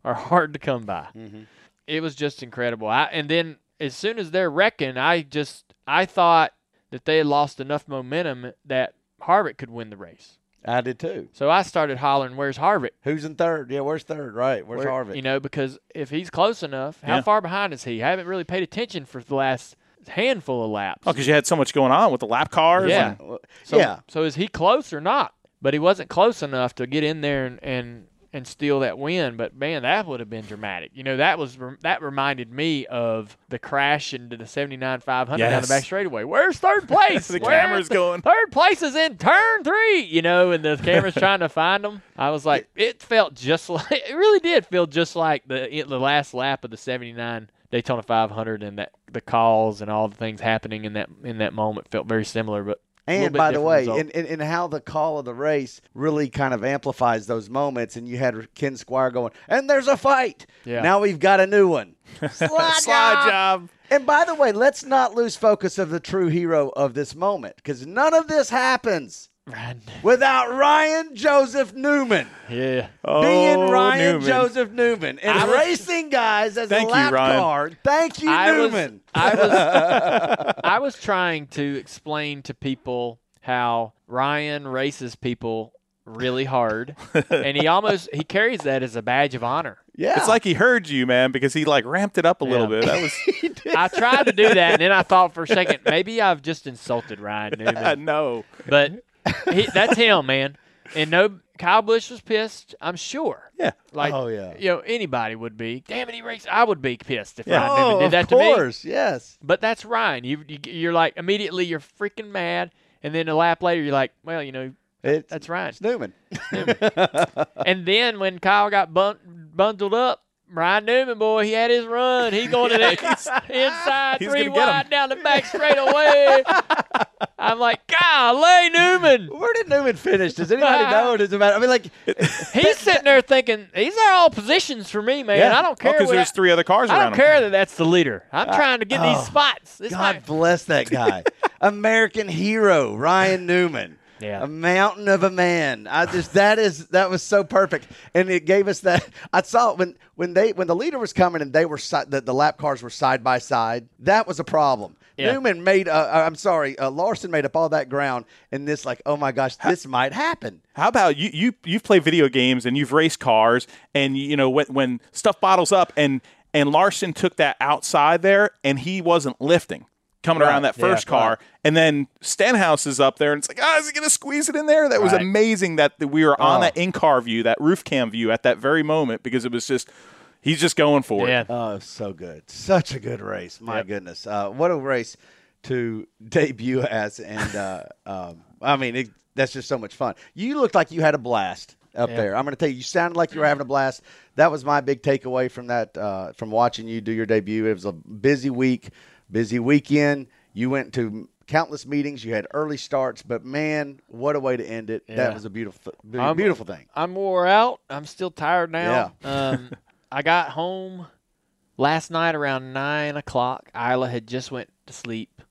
are hard to come by. Mhm. It was just incredible. I, and then as soon as they're wrecking, I just I thought that they had lost enough momentum that Harvick could win the race. I did too. So I started hollering, "Where's Harvick?" Who's in third? Yeah, where's third? Right. Where's Where- Harvick? You know, because if he's close enough, how Yeah. far behind is he? I haven't really paid attention for the last handful of laps. Oh, because you had so much going on with the lap cars. Yeah. and- So, yeah. So is he close or not? But he wasn't close enough to get in there and and, and steal that win. But man, that would have been dramatic. You know, that was that reminded me of the crash into the 79 500 down the Yes. back straightaway. Where's third place? The Where's camera's the- going. Third place is in turn three. You know, and the camera's trying to find them. I was like, it felt just like it really did feel just like the the last lap of the 79 Daytona 500 and that the calls and all the things happening in that in that moment felt very similar, but. A little And by the way, result. and, and, and how the call of the race really kind of amplifies those moments. And you had Ken Squier going, and there's a fight. Yeah. Now we've got a new one. Slide, Slide job. job. And by the way, let's not lose focus of the true hero of this moment because none of this happens Right. without Ryan Joseph Newman. Yeah. Oh, being Ryan Newman. Joseph Newman and I was- racing guys as Thank a you, lap Ryan. car. Thank you, I was, Newman. I was I was trying to explain to people how Ryan races people really hard, and he almost he carries that as a badge of honor. Yeah. It's like he heard you, man, because he like ramped it up a little bit. That was I tried to do that, and then I thought for a second maybe I've just insulted Ryan Newman, no. but he, that's him, man. And no, Kyle Busch was pissed. I'm sure. Yeah. Like, Oh, yeah. you know, anybody would be. Damn it, he raced. I would be pissed if Yeah. Ryan Newman oh, did that of to me. Of course, yes. But that's Ryan. You, you you're like immediately you're freaking mad, and then a lap later you're like, well, you know, It's, that's Ryan. it's Newman. And then when Kyle got bun- bundled up, Ryan Newman, boy, he had his run. He going to the inside three gonna get him. wide down the back straight away. I'm like, golly, Newman. Where did Newman finish? Does anybody know? Does it matter? I mean, like, He's sitting there thinking, these are all positions for me, man. Yeah. I don't oh, care. because what there's I, three other cars I around don't him. care that that's the leader. I'm uh, trying to get oh, these spots. This God might- bless that guy. American hero, Ryan Newman. Yeah. A mountain of a man. I just that is that was so perfect, and it gave us that. I saw it when when they when the leader was coming and they were si- the, the lap cars were side by side. That was a problem. Yeah. Newman made. Uh, I'm sorry, uh, Larson made up all that ground, and this like, oh my gosh, this might happen. How about you? You you've played video games and you've raced cars, and you know when when stuff bottles up and and Larson took that outside there, and he wasn't lifting coming Right, around that yeah, first car, right. and then Stenhouse is up there, and it's like, ah, is he going to squeeze it in there? That was Right. amazing that that we were on Oh. that in car view, that roof cam view at that very moment because it was just he's just going for Yeah. it. Oh, so good. Such a good race. My Yep. goodness. Uh, what a race to debut as. And, uh, um, I mean, it, that's just so much fun. You looked like you had a blast up Yeah. there. I'm going to tell you, you sounded like you were having a blast. That was my big takeaway from that, uh, from watching you do your debut. It was a busy week, busy weekend. You went to countless meetings. You had early starts, but man, what a way to end it. Yeah. That was a beautiful, I'm- beautiful thing. I'm wore out. I'm still tired now. um, I got home last night around nine o'clock. Isla had just went to sleep,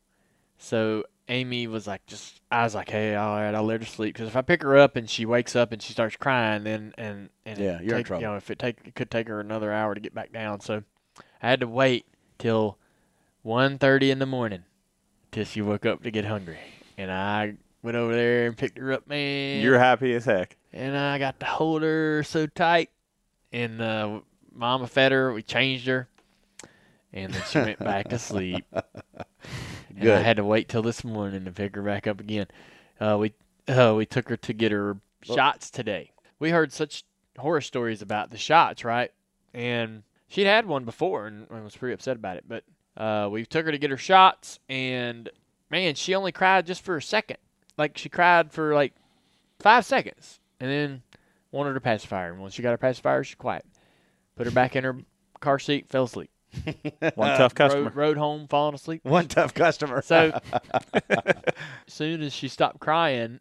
so Amy was like, "Just," I was like, "Hey, all right, I'll let her sleep." Because if I pick her up and she wakes up and she starts crying, then and and Yeah, you're in trouble. You know, if it take it could take her another hour to get back down, so I had to wait till 1.30 in the morning till she woke up to get hungry, and I went over there and picked her up, man. You're happy as heck. and I got to hold her so tight. And uh, Mama fed her. We changed her, and then she went back to sleep. And I had to wait till this morning to pick her back up again. Uh, we uh, we took her to get her shots today. We heard such horror stories about the shots, right? And she'd had one before and was pretty upset about it. But uh, we took her to get her shots, and man, she only cried just for a second. Like she cried for like five seconds, and then wanted her pacifier. And once she got her pacifier, she quiet. Put her back in her car seat, fell asleep. One uh, tough customer. Rode, rode home, falling asleep. One tough customer. So as soon as she stopped crying,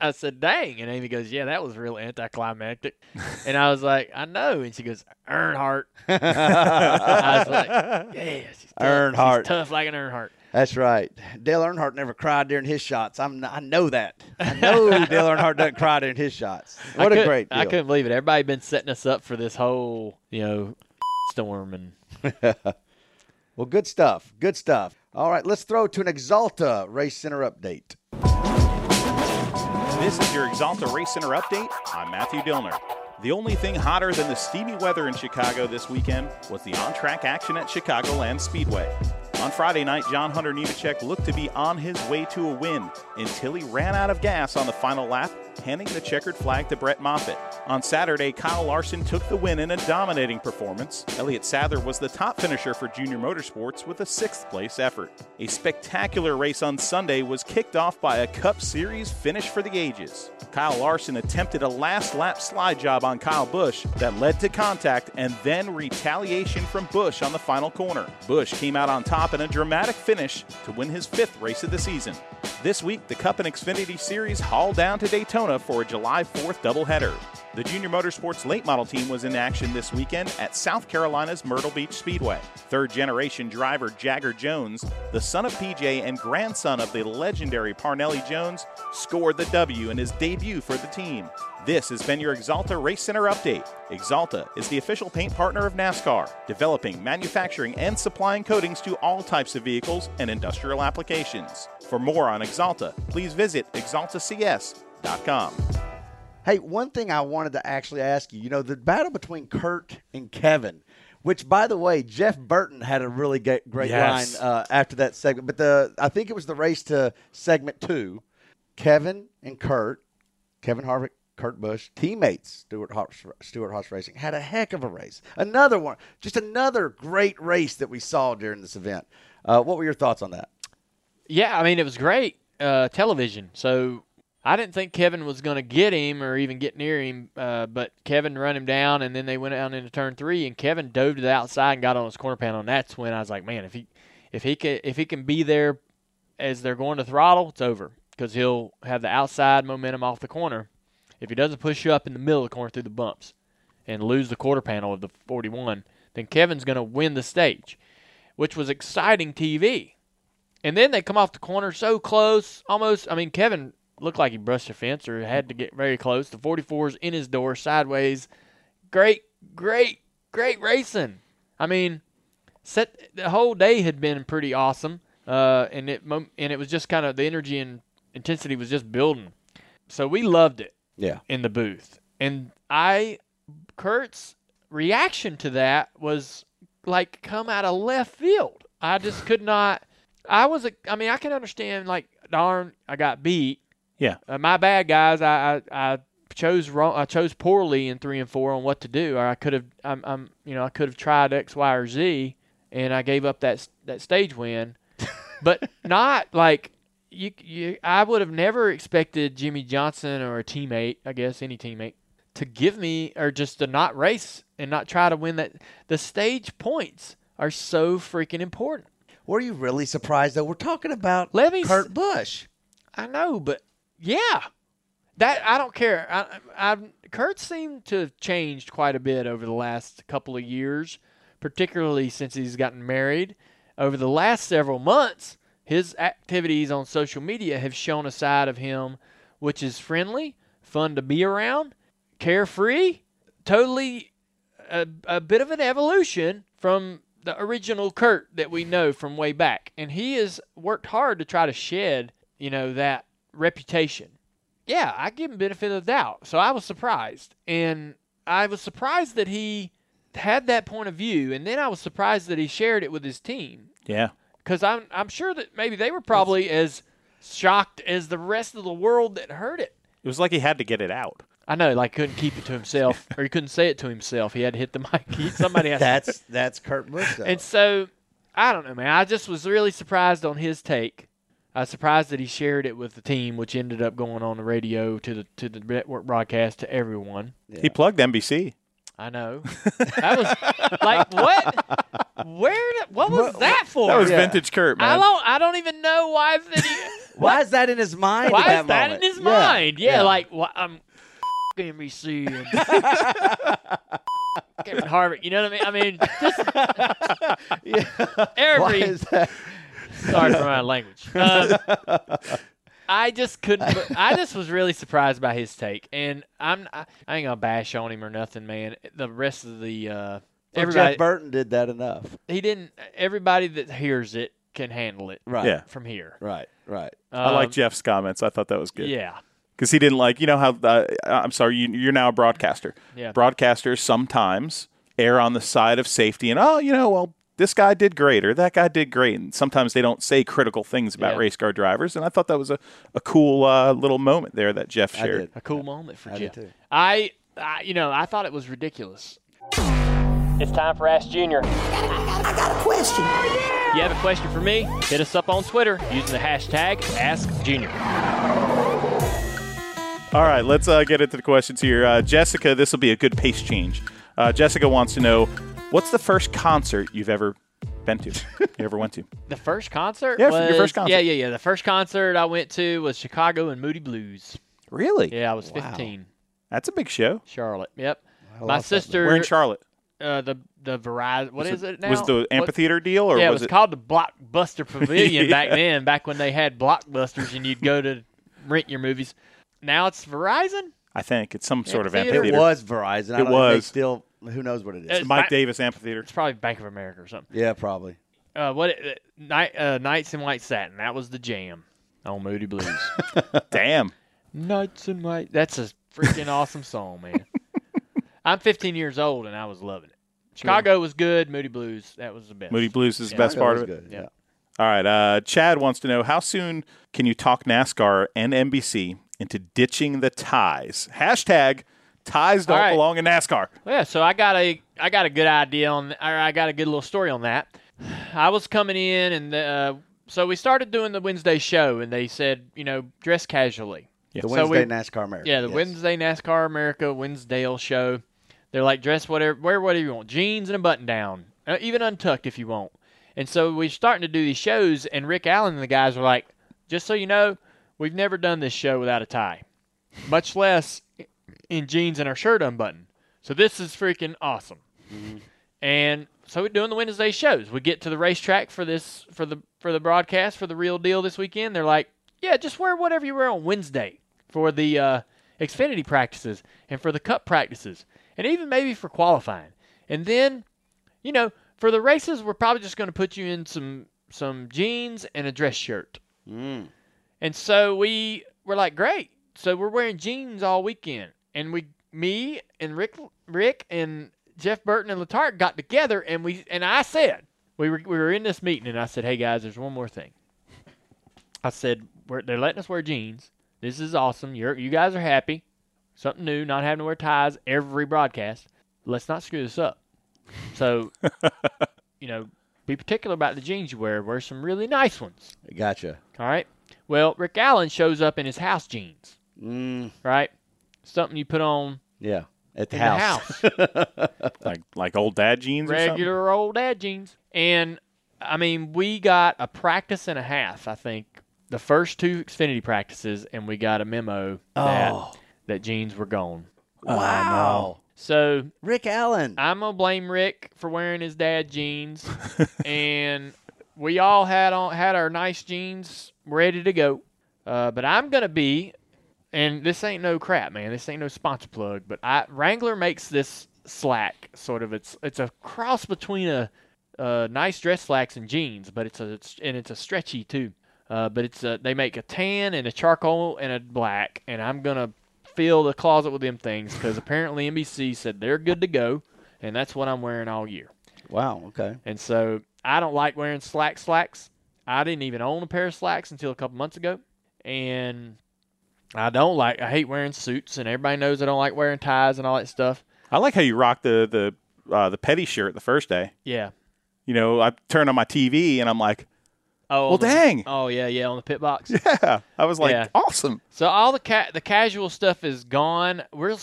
I said, "Dang!" And Amy goes, "Yeah, that was real anticlimactic." And I was like, "I know." And she goes, "Earnhardt." I was like, "Yeah, she's tough. Earnhardt. She's tough like an Earnhardt." That's right. Dale Earnhardt never cried during his shots. I'm, I know that. I know Dale Earnhardt doesn't cry during his shots. What a couldn't- great deal. I couldn't believe it. Everybody been setting us up for this whole, you know, storm and Well, good stuff. Good stuff. All right, let's throw to an Axalta Race Center update. This is your Axalta Race Center update. I'm Matthew Dillner. The only thing hotter than the steamy weather in Chicago this weekend was the on track action at Chicagoland Speedway. On Friday night, John Hunter Nemechek looked to be on his way to a win until he ran out of gas on the final lap, handing the checkered flag to Brett Moffitt. On Saturday, Kyle Larson took the win in a dominating performance. Elliott Sadler was the top finisher for Junior Motorsports with a sixth place effort. A spectacular race on Sunday was kicked off by a Cup Series finish for the ages. Kyle Larson attempted a last lap slide job on Kyle Busch that led to contact and then retaliation from Busch on the final corner. Busch came out on top in a dramatic finish to win his fifth race of the season. This week, the Cup and Xfinity Series hauled down to Daytona for a July 4th doubleheader. The Junior Motorsports late model team was in action this weekend at South Carolina's Myrtle Beach Speedway. Third generation driver Jagger Jones, the son of PJ and grandson of the legendary Parnelli Jones, scored the W in his debut for the team. This has been your Axalta Race Center update. Axalta is the official paint partner of NASCAR, developing, manufacturing, and supplying coatings to all types of vehicles and industrial applications. For more on Axalta, please visit axaltacs.com. Hey, one thing I wanted to actually ask you, you know, the battle between Kurt and Kevin, which, by the way, Jeff Burton had a really great, great Yes. line uh, after that segment. But the I think it was the race to segment two. Kevin and Kurt, Kevin Harvick, Kurt Busch, teammates, Stewart-Haas, Stuart Haas Racing, had a heck of a race. Another one, just another great race that we saw during this event. Uh, what were your thoughts on that? Yeah, I mean it was great uh, television. So I didn't think Kevin was going to get him or even get near him, uh, but Kevin run him down, and then they went out into turn three, and Kevin dove to the outside and got on his corner panel, and that's when I was like, man, if he if he can if he can be there as they're going to throttle, it's over because he'll have the outside momentum off the corner. If he doesn't push you up in the middle of the corner through the bumps and lose the quarter panel of the 41, then Kevin's going to win the stage, which was exciting TV. And then they come off the corner so close, almost. I mean, Kevin looked like he brushed a fence or had to get very close. The 44's in his door, sideways. Great, great, great racing. I mean, set the whole day had been pretty awesome, uh, and it and it was just kind of the energy and intensity was just building. So we loved it Yeah. in the booth. And I, Kurt's reaction to that was like come out of left field. I just could not. I was, a, I mean, I can understand like, darn, I got beat. Yeah. Uh, my bad, guys. I, I, I chose wrong. I chose poorly in three and four on what to do, or I could have, I'm, I'm, you know, I could have tried X, Y, or Z, and I gave up that that stage win. but not like you, you. I would have never expected Jimmie Johnson or a teammate, I guess any teammate, to give me or just to not race and not try to win that. The stage points are so freaking important. Were you really surprised though? We're talking about Levy's- Kurt Busch. I know, but yeah, that I don't care. I, I, Kurt seemed to have changed quite a bit over the last couple of years, particularly since he's gotten married. Over the last several months, his activities on social media have shown a side of him which is friendly, fun to be around, carefree, totally a, a bit of an evolution from the original Kurt that we know from way back. And he has worked hard to try to shed, you know, that reputation. Yeah, I give him benefit of the doubt. So I was surprised. And I was surprised that he had that point of view. And then I was surprised that he shared it with his team. Yeah. Because I'm, I'm sure that maybe they were probably as shocked as the rest of the world that heard it. It was like he had to get it out. I know, like couldn't keep it to himself, or he couldn't say it to himself. He had to hit the mic. He, somebody has to That's that's Kurt Busch. Though. And so, I don't know, man. I just was really surprised on his take. I was surprised that he shared it with the team, which ended up going on the radio to the to the network broadcast to everyone. He plugged NBC. I know. That was like what? Where? What was that for? That was Yeah. vintage Kurt, I don't. I don't even know why. That he, why is that in his mind? why at is that moment? in his Yeah, mind? Yeah, yeah. like why, I'm NBC and Kevin Harvick. You know what I mean? I mean, just Why every is that? Sorry for my language. Um, I just couldn't. I just was really surprised by his take, and I'm I, I ain't gonna bash on him or nothing, man. The rest of the uh, Well, everybody Jeff Burton did that enough. he didn't. Everybody that hears it can handle it Right. Yeah. from here. Right. Right. I like Um, Jeff's comments. I thought that was good. Yeah, Because he didn't like, you know how, uh, I'm sorry, you, you're now a broadcaster. Yeah. Broadcasters sometimes err on the side of safety and, oh, you know, well, this guy did great or that guy did great. And sometimes they don't say critical things about Yeah. race car drivers. And I thought that was a, a cool uh, little moment there that Jeff I shared. did. a cool moment for I Jeff. too. I, I, you know, I thought it was ridiculous. It's time for Ask Junior. I got a question. You have a question for me? Hit us up on Twitter using the hashtag AskJunior. All right, let's uh, get into the questions here. Uh, Jessica, this will be a good pace change. Uh, Jessica wants to know what's the first concert you've ever been to? you ever went to? The first concert? Yeah, your first concert. Yeah, yeah, yeah. The first concert I went to was Chicago and Moody Blues. Really? Yeah, I was Wow. 15. That's a big show. Charlotte. Yep. I My sister. We're in Charlotte. uh, the the Verizon. What was is it, now? Was the What- amphitheater deal or yeah, was it was it? called the Blockbuster Pavilion back then. Back when they had blockbusters and you'd go to rent your movies. Now it's Verizon. I think it's some sort of Amphitheater? It was Verizon. I It don't know if they was. Still, who knows what it is? It's Mike Ba- Davis amphitheater. It's probably Bank of America or something. yeah, probably. Uh, what? Uh, night uh, Nights in White Satin. That was the jam on Moody Blues. Damn. Nights in White. That's a freaking awesome song, man. I'm 15 years old and I was loving it. Chicago was good. Moody Blues, that was the best. Moody Blues is the Yeah. best part of it. good. Yeah. Yeah. All right. Uh, Chad wants to know how soon can you talk NASCAR and NBC into ditching the ties? Hashtag ties don't All right. belong in NASCAR. Yeah, so I got a I got a good idea on or I got a good little story on that. I was coming in and uh, so we started doing the Wednesday show and they said, you know, dress casually. The So Wednesday we- NASCAR America. Yeah, the yes. Wednesday NASCAR America Wednesdale show. They're like dress whatever, wear whatever you want, jeans and a button down, uh, even untucked if you want. And so we're starting to do these shows, and Rick Allen and the guys were like, just so you know, we've never done this show without a tie, much less in jeans and our shirt unbuttoned. So this is freaking awesome. And so we're doing the Wednesday shows. We get to the racetrack for this for the for the broadcast for the real deal this weekend. They're like, yeah, just wear whatever you wear on Wednesday for the uh, Xfinity practices and for the Cup practices, and even maybe for qualifying. And then, you know, for the races, we're probably just going to put you in some some jeans and a dress shirt. Mm. And so we were like, great. So we're wearing jeans all weekend, and we, me and Rick, Rick and Jeff Burton and Letarte got together, and we and I said we were we were in this meeting, and I said, hey guys, there's one more thing. I said we're, they're letting us wear jeans. This is awesome. You're you guys are happy. Something new, not having to wear ties every broadcast. Let's not screw this up. So, you know, be particular about the jeans you wear. Wear some really nice ones. Gotcha. All right. Well, Rick Allen shows up in his house jeans, Mm. right? Something you put on Yeah. At the in house. the house. Like like old dad jeans or something. Regular old dad jeans. And I mean, we got a practice and a half, I think, the first two Xfinity practices, and we got a memo that Oh. that jeans were gone. Wow. So Rick Allen. I'm gonna blame Rick for wearing his dad jeans, and we all had on had our nice jeans ready to go. Uh, but I'm gonna be, and this ain't no crap, man. This ain't no sponsor plug. But I Wrangler makes this slack sort of. It's it's a cross between a, a nice dress slacks and jeans, but it's a it's, and it's a stretchy too. Uh, but it's a, they make a tan and a charcoal and a black, and I'm gonna fill the closet with them things because apparently NBC said they're good to go, and that's what I'm wearing all year. Wow. Okay. And so I don't like wearing slack slacks. I didn't even own a pair of slacks until a couple months ago, and I don't like. I hate wearing suits, and everybody knows I don't like wearing ties and all that stuff. I like how you rock the the uh, the petty shirt the first day. Yeah. You know, I turn on my TV and I'm like, Oh, Well, the- dang. Oh yeah, yeah, on the pit box. yeah. I was like, Yeah. awesome. So all the ca- the casual stuff is gone. We're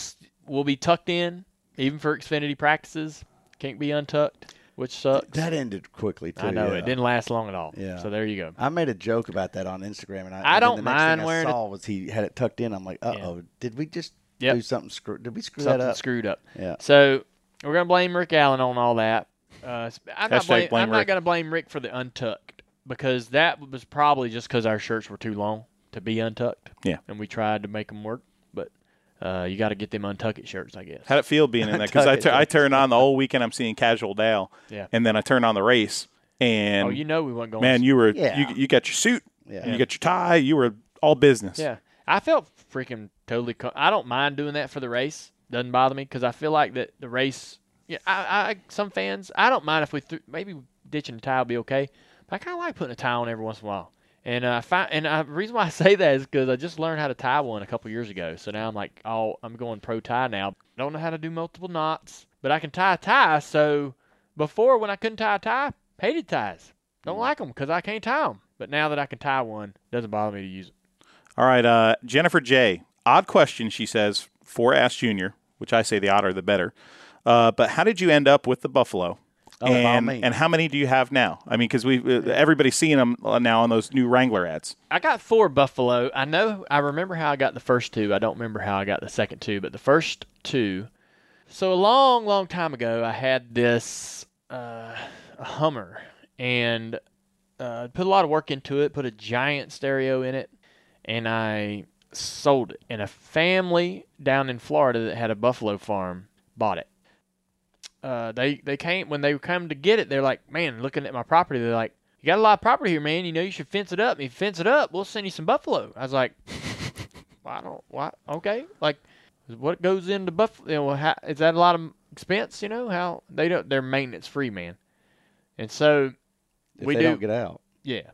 we'll be tucked in, even for Xfinity practices. Can't be untucked, which sucks. That ended quickly too. I know yeah. it didn't last long at all. Yeah. So there you go. I made a joke about that on Instagram, and I, I and don't the next mind thing wearing I it. saw was he had it tucked in. I'm like, uh oh, did we just Yep. do something? Screw? Did we screw Something that up? screwed up. Yeah. So we're gonna blame Rick Allen on all that. Uh, sp- I'm not, blame, blame I'm not gonna blame Rick for the untucked because that was probably just because our shirts were too long to be untucked. Yeah. And we tried to make them work, but uh, you got to get them untucked shirts, I guess. How'd it feel being in that? Because I, Tuck tur- I tuck it. turned on the whole weekend. I'm seeing Casual Dale, Yeah. and then I turned on the race, and oh, you know we weren't going. man, you were Yeah. you, you got your suit, Yeah. and you got your tie. You were all business. Yeah, I felt freaking totally. Co- I don't mind doing that for the race. Doesn't bother me because I feel like that the race. Yeah, I, I some fans. I don't mind if we th- maybe ditching the tie will be okay. But I kind of like putting a tie on every once in a while. And uh, I find, and uh, the reason why I say that is because I just learned how to tie one a couple years ago. So now I'm like, oh, I'm going pro tie now. Don't know how to do multiple knots, but I can tie a tie. So before, when I couldn't tie a tie, hated ties. Don't like 'em like them because I can't tie them. But now that I can tie one, doesn't bother me to use it. All right, uh, Jennifer J. Odd question, she says for Ask Junior, which I say the odder the better. Uh, but how did you end up with the Buffalo? Oh, by all and, and how many do you have now? I mean, because we uh, everybody's seeing them now on those new Wrangler ads. I got four Buffalo. I know. I remember how I got the first two. I don't remember how I got the second two, but the first two. So a long, long time ago, I had this uh, Hummer, and uh, put a lot of work into it. Put a giant stereo in it, and I sold it. And a family down in Florida that had a buffalo farm bought it. Uh, they they came when they come to get it. They're like, man, looking at my property, they're like, you got a lot of property here, man. You know, you should fence it up. If you fence it up, we'll send you some buffalo. I was like, well, I don't, what? Okay. Like, what goes into buffalo? You know, how, is that a lot of expense? You know how they don't they're maintenance free, man. And so If we do don't get out. yeah.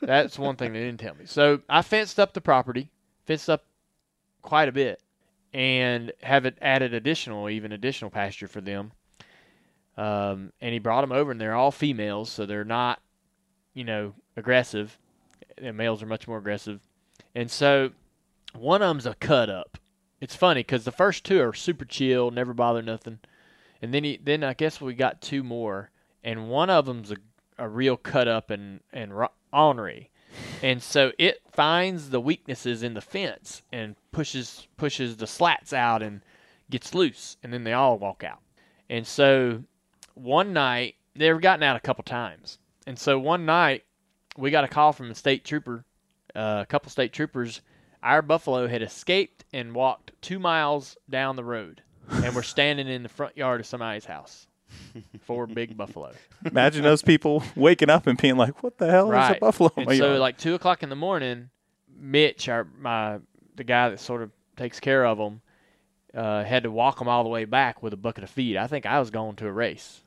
That's one thing they didn't tell me. So I fenced up the property, fenced up quite a bit, and have it added additional, even additional pasture for them. Um, and he brought them over, and they're all females, so they're not, you know, aggressive. The males are much more aggressive. And so one of them's a cut up. It's funny because the first two are super chill, never bother nothing. And then he, then I guess we got two more, and one of them's a, a real cut up and and ornery, and so it finds the weaknesses in the fence and pushes pushes the slats out and gets loose, and then they all walk out. And so one night they've gotten out a couple times, and so one night we got a call from a state trooper, uh, a couple state troopers. Our buffalo had escaped and walked two miles down the road, and we're standing in the front yard of somebody's house. Four big buffalo. Imagine those people waking up and being like, "What the hell is a buffalo?" And so, yard?" like two o'clock in the morning, Mitch, our my the guy that sort of takes care of them, uh, had to walk them all the way back with a bucket of feed. I think I was going to a race,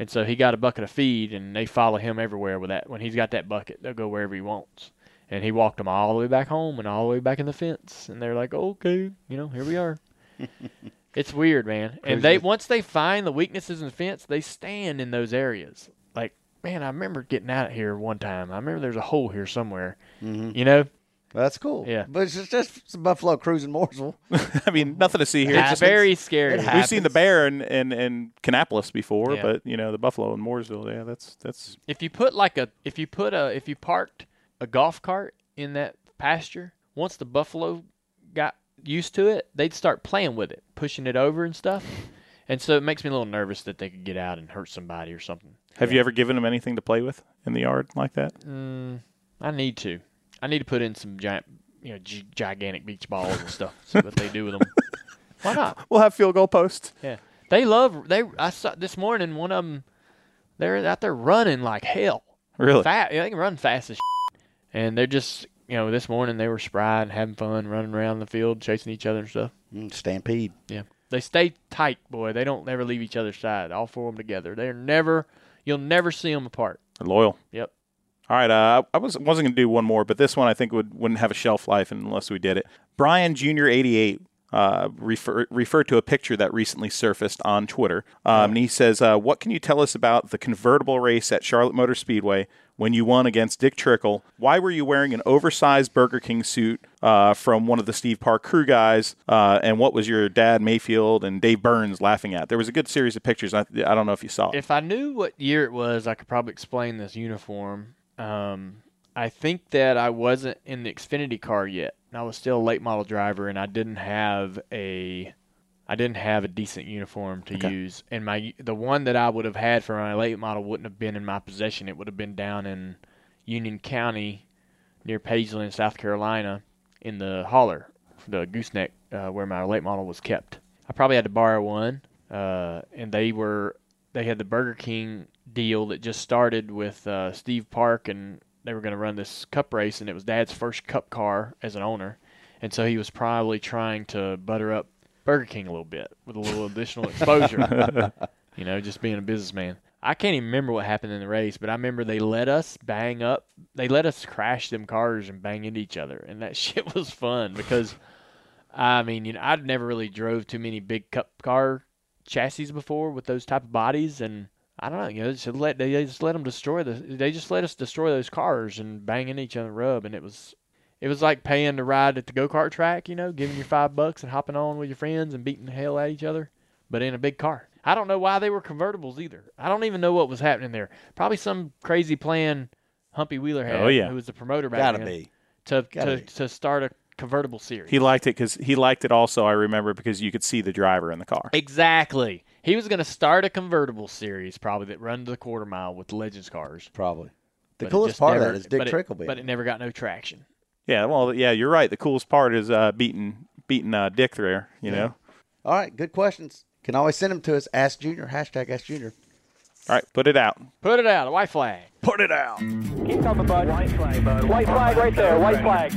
and so he got a bucket of feed, and they follow him everywhere with that. When he's got that bucket, they'll go wherever he wants. And he walked them all the way back home and all the way back in the fence, and they're like, "Okay, you know, here we are." it's weird, man. And they once they find the weaknesses in the fence, they stand in those areas. Like, man, I remember getting out of here one time. I remember there's a hole here somewhere. Mm-hmm. You know, That's cool. Yeah. But it's just, just some buffalo cruising Mooresville. I mean, nothing to see here. it's very scary. it We've seen the bear in in, in Kannapolis before, Yeah. but you know the buffalo in Mooresville. Yeah, that's that's if you put like a if you put a if you parked a golf cart in that pasture, once the buffalo got used to it, they'd start playing with it, pushing it over and stuff. And so it makes me a little nervous that they could get out and hurt somebody or something. Have you ever given them anything to play with in the yard like that? Mm, I need to. I need to put in some giant, you know, gi- gigantic beach balls and stuff. See what they do with them. Why not? We'll have field goal posts. Yeah, they love. They I saw this morning. One of them, they're out there running like hell. Really? Fast. Yeah, they can run fast as shit. And they're just, you know, this morning they were spry and having fun, running around the field, chasing each other and stuff. Mm, stampede. Yeah, they stay tight, boy. They don't ever leave each other's side. All four of them together. They're never. You'll never see them apart. They're loyal. Yep. All right, uh, I was wasn't going to do one more, but this one I think would wouldn't have a shelf life unless we did it. Brian Junior eighty eight uh, refer, referred to a picture that recently surfaced on Twitter, um, and he says, uh, "What can you tell us about the convertible race at Charlotte Motor Speedway when you won against Dick Trickle? Why were you wearing an oversized Burger King suit uh, from one of the Steve Park crew guys? Uh, and what was your dad Mayfield and Dave Burns laughing at? There was a good series of pictures. I, I don't know if you saw it. If I knew what year it was, I could probably explain this uniform. Um, I think that I wasn't in the Xfinity car yet. I was still a late model driver, and I didn't have a, I didn't have a decent uniform to Okay. use. And my the one that I would have had for my late model wouldn't have been in my possession. It would have been down in Union County, near Pageland, South Carolina, in the hauler, the gooseneck, uh, where my late model was kept. I probably had to borrow one, uh, and they were they had the Burger King deal that just started with uh, Steve Park, and they were going to run this Cup race, and it was Dad's first Cup car as an owner, and so he was probably trying to butter up Burger King a little bit with a little additional exposure. you know, just being a businessman. I can't even remember what happened in the race, but I remember they let us bang up. They let us crash them cars and bang into each other, and that shit was fun because, I mean, you know, I'd never really drove too many big cup car chassis before with those type of bodies, and I don't know, you know, just let they just let them destroy the. They just let us destroy those cars and bang into each other, rub, and it was. It was like paying to ride at the go kart track, you know, giving your five bucks and hopping on with your friends and beating the hell at each other, but in a big car. I don't know why they were convertibles either. I don't even know what was happening there. Probably some crazy plan Humpy Wheeler oh, had, Oh, yeah. who was the promoter back Gotta then, be. to Gotta to, be. to start a convertible series. He liked it because he liked it also. I remember because you could see the driver in the car. exactly. He was going to start a convertible series, probably that run the quarter mile with Legends cars. Probably. The but coolest part never- of that is Dick but it- Trickle being. but it never got no traction. Yeah, well, yeah, you're right. The coolest part is uh, beating beating uh, Dick there. You know. All right, good questions. Can always send them to us. Ask Junior. Hashtag Ask Junior. All right, put it out. Put it out, a white flag. Put it out. Keep coming, bud. White flag, bud. White flag right there. White flag.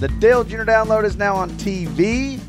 The Dale Junior download is now on TV.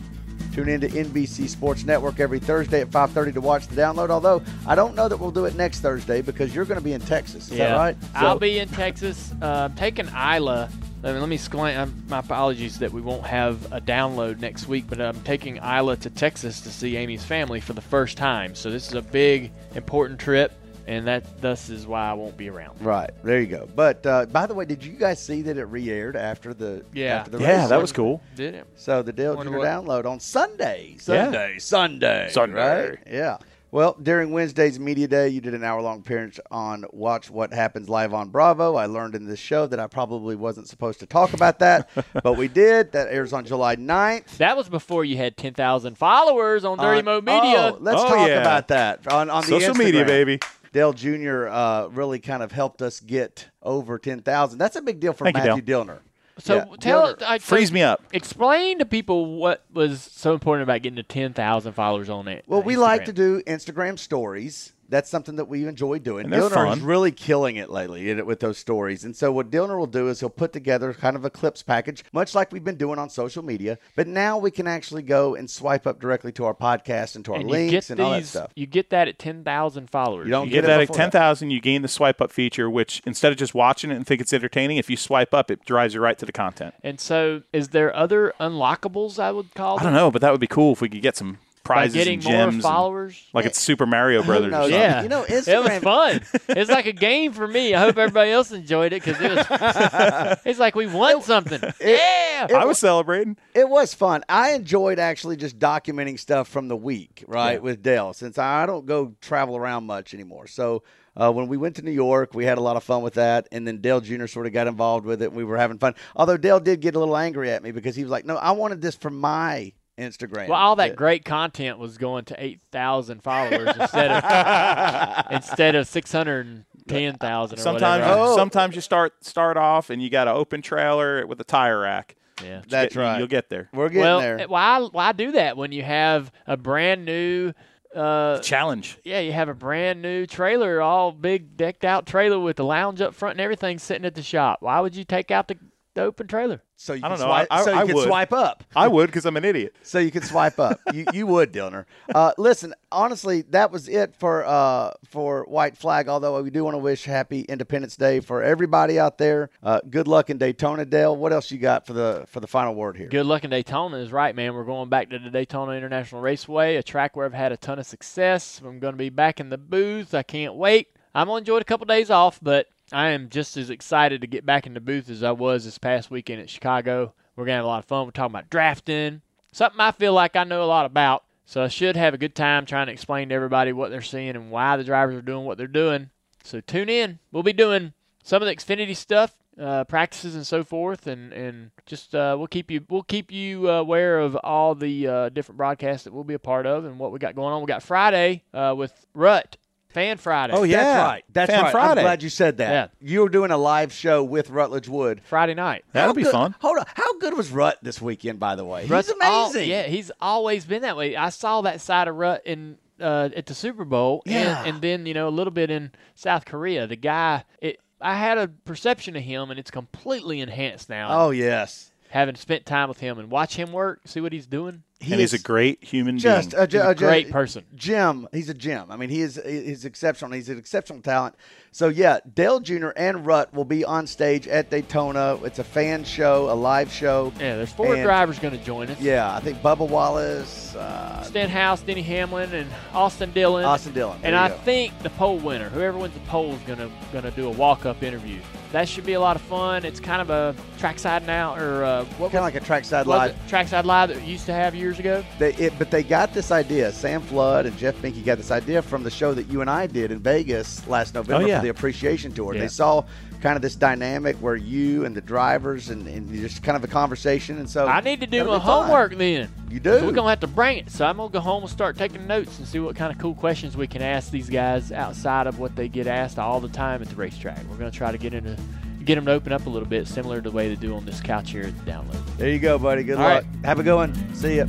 Tune in to NBC Sports Network every Thursday at 5:30 to watch the download. Although I don't know that we'll do it next Thursday because you're going to be in Texas. Is that right? I'll be in Texas. Uh, taking Isla. Let me, let me explain. Um, my apologies that we won't have a download next week, but I'm taking Isla to Texas to see Amy's family for the first time. So this is a big, important trip, and that thus is why I won't be around. Right there, you go. But uh, by the way, did you guys see that it re-aired after the Yeah. after the Yeah, race? that was cool. Did it? So the Dale Wonder Jr. what- download on Sunday. Yeah. Sunday. Sunday. Sunday. Right? Yeah. Well, during Wednesday's media day, you did an hour-long appearance on Watch What Happens Live on Bravo. I learned in this show that I probably wasn't supposed to talk about that, but we did. That airs on July 9th. That was before you had 10,000 followers on Dirty On- Mo Media. Oh, let's Oh, talk yeah. about that on, on the Social media, Instagram. baby. Dale Jr. Uh, really kind of helped us get over 10,000. That's a big deal for Thank you, Matthew Dillner. so Yeah, tell Dillner. I, Freeze me up. Explain to people what was so important about getting to 10,000 followers on it. Well, we like to do Instagram stories. That's something that we enjoy doing. And they're is really killing it lately in it with those stories. And so what Dillner will do is he'll put together kind of a clips package, much like we've been doing on social media. But now we can actually go and swipe up directly to our podcast and to our and links get and all that stuff. You get that at 10,000 followers. You don't You get get that at 10,000, you gain the swipe up feature, which instead of just watching it and think it's entertaining, if you swipe up, it drives you right to the content. And so, is there other unlockables? I would call. I don't know, but that would be cool if we could get some By getting and more gems. and- followers. like it's Super Mario Brothers. or yeah, You know, it was fun. it's like a game for me. I hope everybody else enjoyed it because it was. it's like we won something. yeah. I was celebrating. It was fun. I enjoyed actually just documenting stuff from the week, right, Yeah. with Dale, since I don't go travel around much anymore. So uh, when we went to New York, we had a lot of fun with that. And then Dale Jr. sort of got involved with it. And we were having fun. Although Dale did get a little angry at me because he was like, no, I wanted this for my Instagram. Well, all that Yeah. great content was going to eight thousand followers instead of instead of six hundred and ten thousand. Sometimes, whatever. Oh. sometimes you start start off and you got an open trailer with a tire rack. yeah. That's You- right. You'll get there. We're getting Well, there. why why do that when you have a brand new? Uh, Challenge. yeah, you have a brand new trailer, all big decked out trailer with the lounge up front and everything sitting at the shop. Why would you take out the, the open trailer? So you I don't know. Swipe, I- I- so you I can would. swipe up. I would because I'm an idiot. So you could swipe up. you you would, Dillner. Uh, listen, honestly, that was it for uh, for White Flag. Although we do want to wish Happy Independence Day for everybody out there. Uh, good luck in Daytona, Dale. What else you got for the for the final word here? Good luck in Daytona is right, man. We're going back to the Daytona International Raceway, a track where I've had a ton of success. I'm going to be back in the booth. I can't wait. I'm going to enjoy a couple days off, but I am just as excited to get back in the booth as I was this past weekend at Chicago. We're going to have a lot of fun. We're talking about drafting, something I feel like I know a lot about. So I should have a good time trying to explain to everybody what they're seeing and why the drivers are doing what they're doing. So tune in. We'll be doing some of the Xfinity stuff, uh, practices and so forth, and and just uh, we'll keep you we'll keep you uh, aware of all the uh, different broadcasts that we'll be a part of and what we got going on. We got Friday uh, with Rut Fan Friday. Oh, yeah. That's right. That's Fan right. Friday. I'm glad you said that. Yeah. You were doing a live show with Rutledge Wood. Friday night. That'll How be good- fun. Hold on. How good was Rut this weekend? By the way, Rut's he's al- amazing. yeah, he's always been that way. I saw that side of Rut in uh, at the Super Bowl, Yeah. and, and then you know a little bit in South Korea. The guy, it, I had a perception of him, and it's completely enhanced now. Oh yes. Having spent time with him and watch him work, see what he's doing. He and he's is a great human just being. a, He's a a- great person. Jim, he's a Jim. I mean, he is he's exceptional. He's an exceptional talent. So yeah, Dale Jr. and Rutt will be on stage at Daytona. It's a fan show, a live show. Yeah, there's four And- drivers going to join us. Yeah, I think Bubba Wallace, uh, Stenhouse, Denny Hamlin, and Austin Dillon. Austin Dillon. And There you I go. think the pole winner, whoever wins the pole, is gonna gonna do a walk up interview. That should be a lot of fun. It's kind of a trackside now, or uh, what kind of like a trackside live. it? Trackside live that we used to have years ago. They, it, but they got this idea. Sam Flood and Jeff Behnke got this idea from the show that you and I did in Vegas last November Oh, yeah. The Appreciation Tour. Yeah. They saw kind of this dynamic where you and the drivers and, and just kind of a conversation. And so I need to do my be fun. homework then. You do. So we're gonna have to bring it. So I'm gonna go home and start taking notes and see what kind of cool questions we can ask these guys outside of what they get asked all the time at the racetrack. We're gonna try to get into get them to open up a little bit, similar to the way they do on this couch here at the download. There you go, buddy. Good All luck. right. Have a good one. See ya.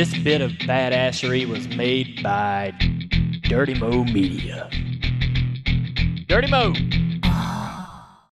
This bit of badassery was made by Dirty Mo Media. Dirty Mo.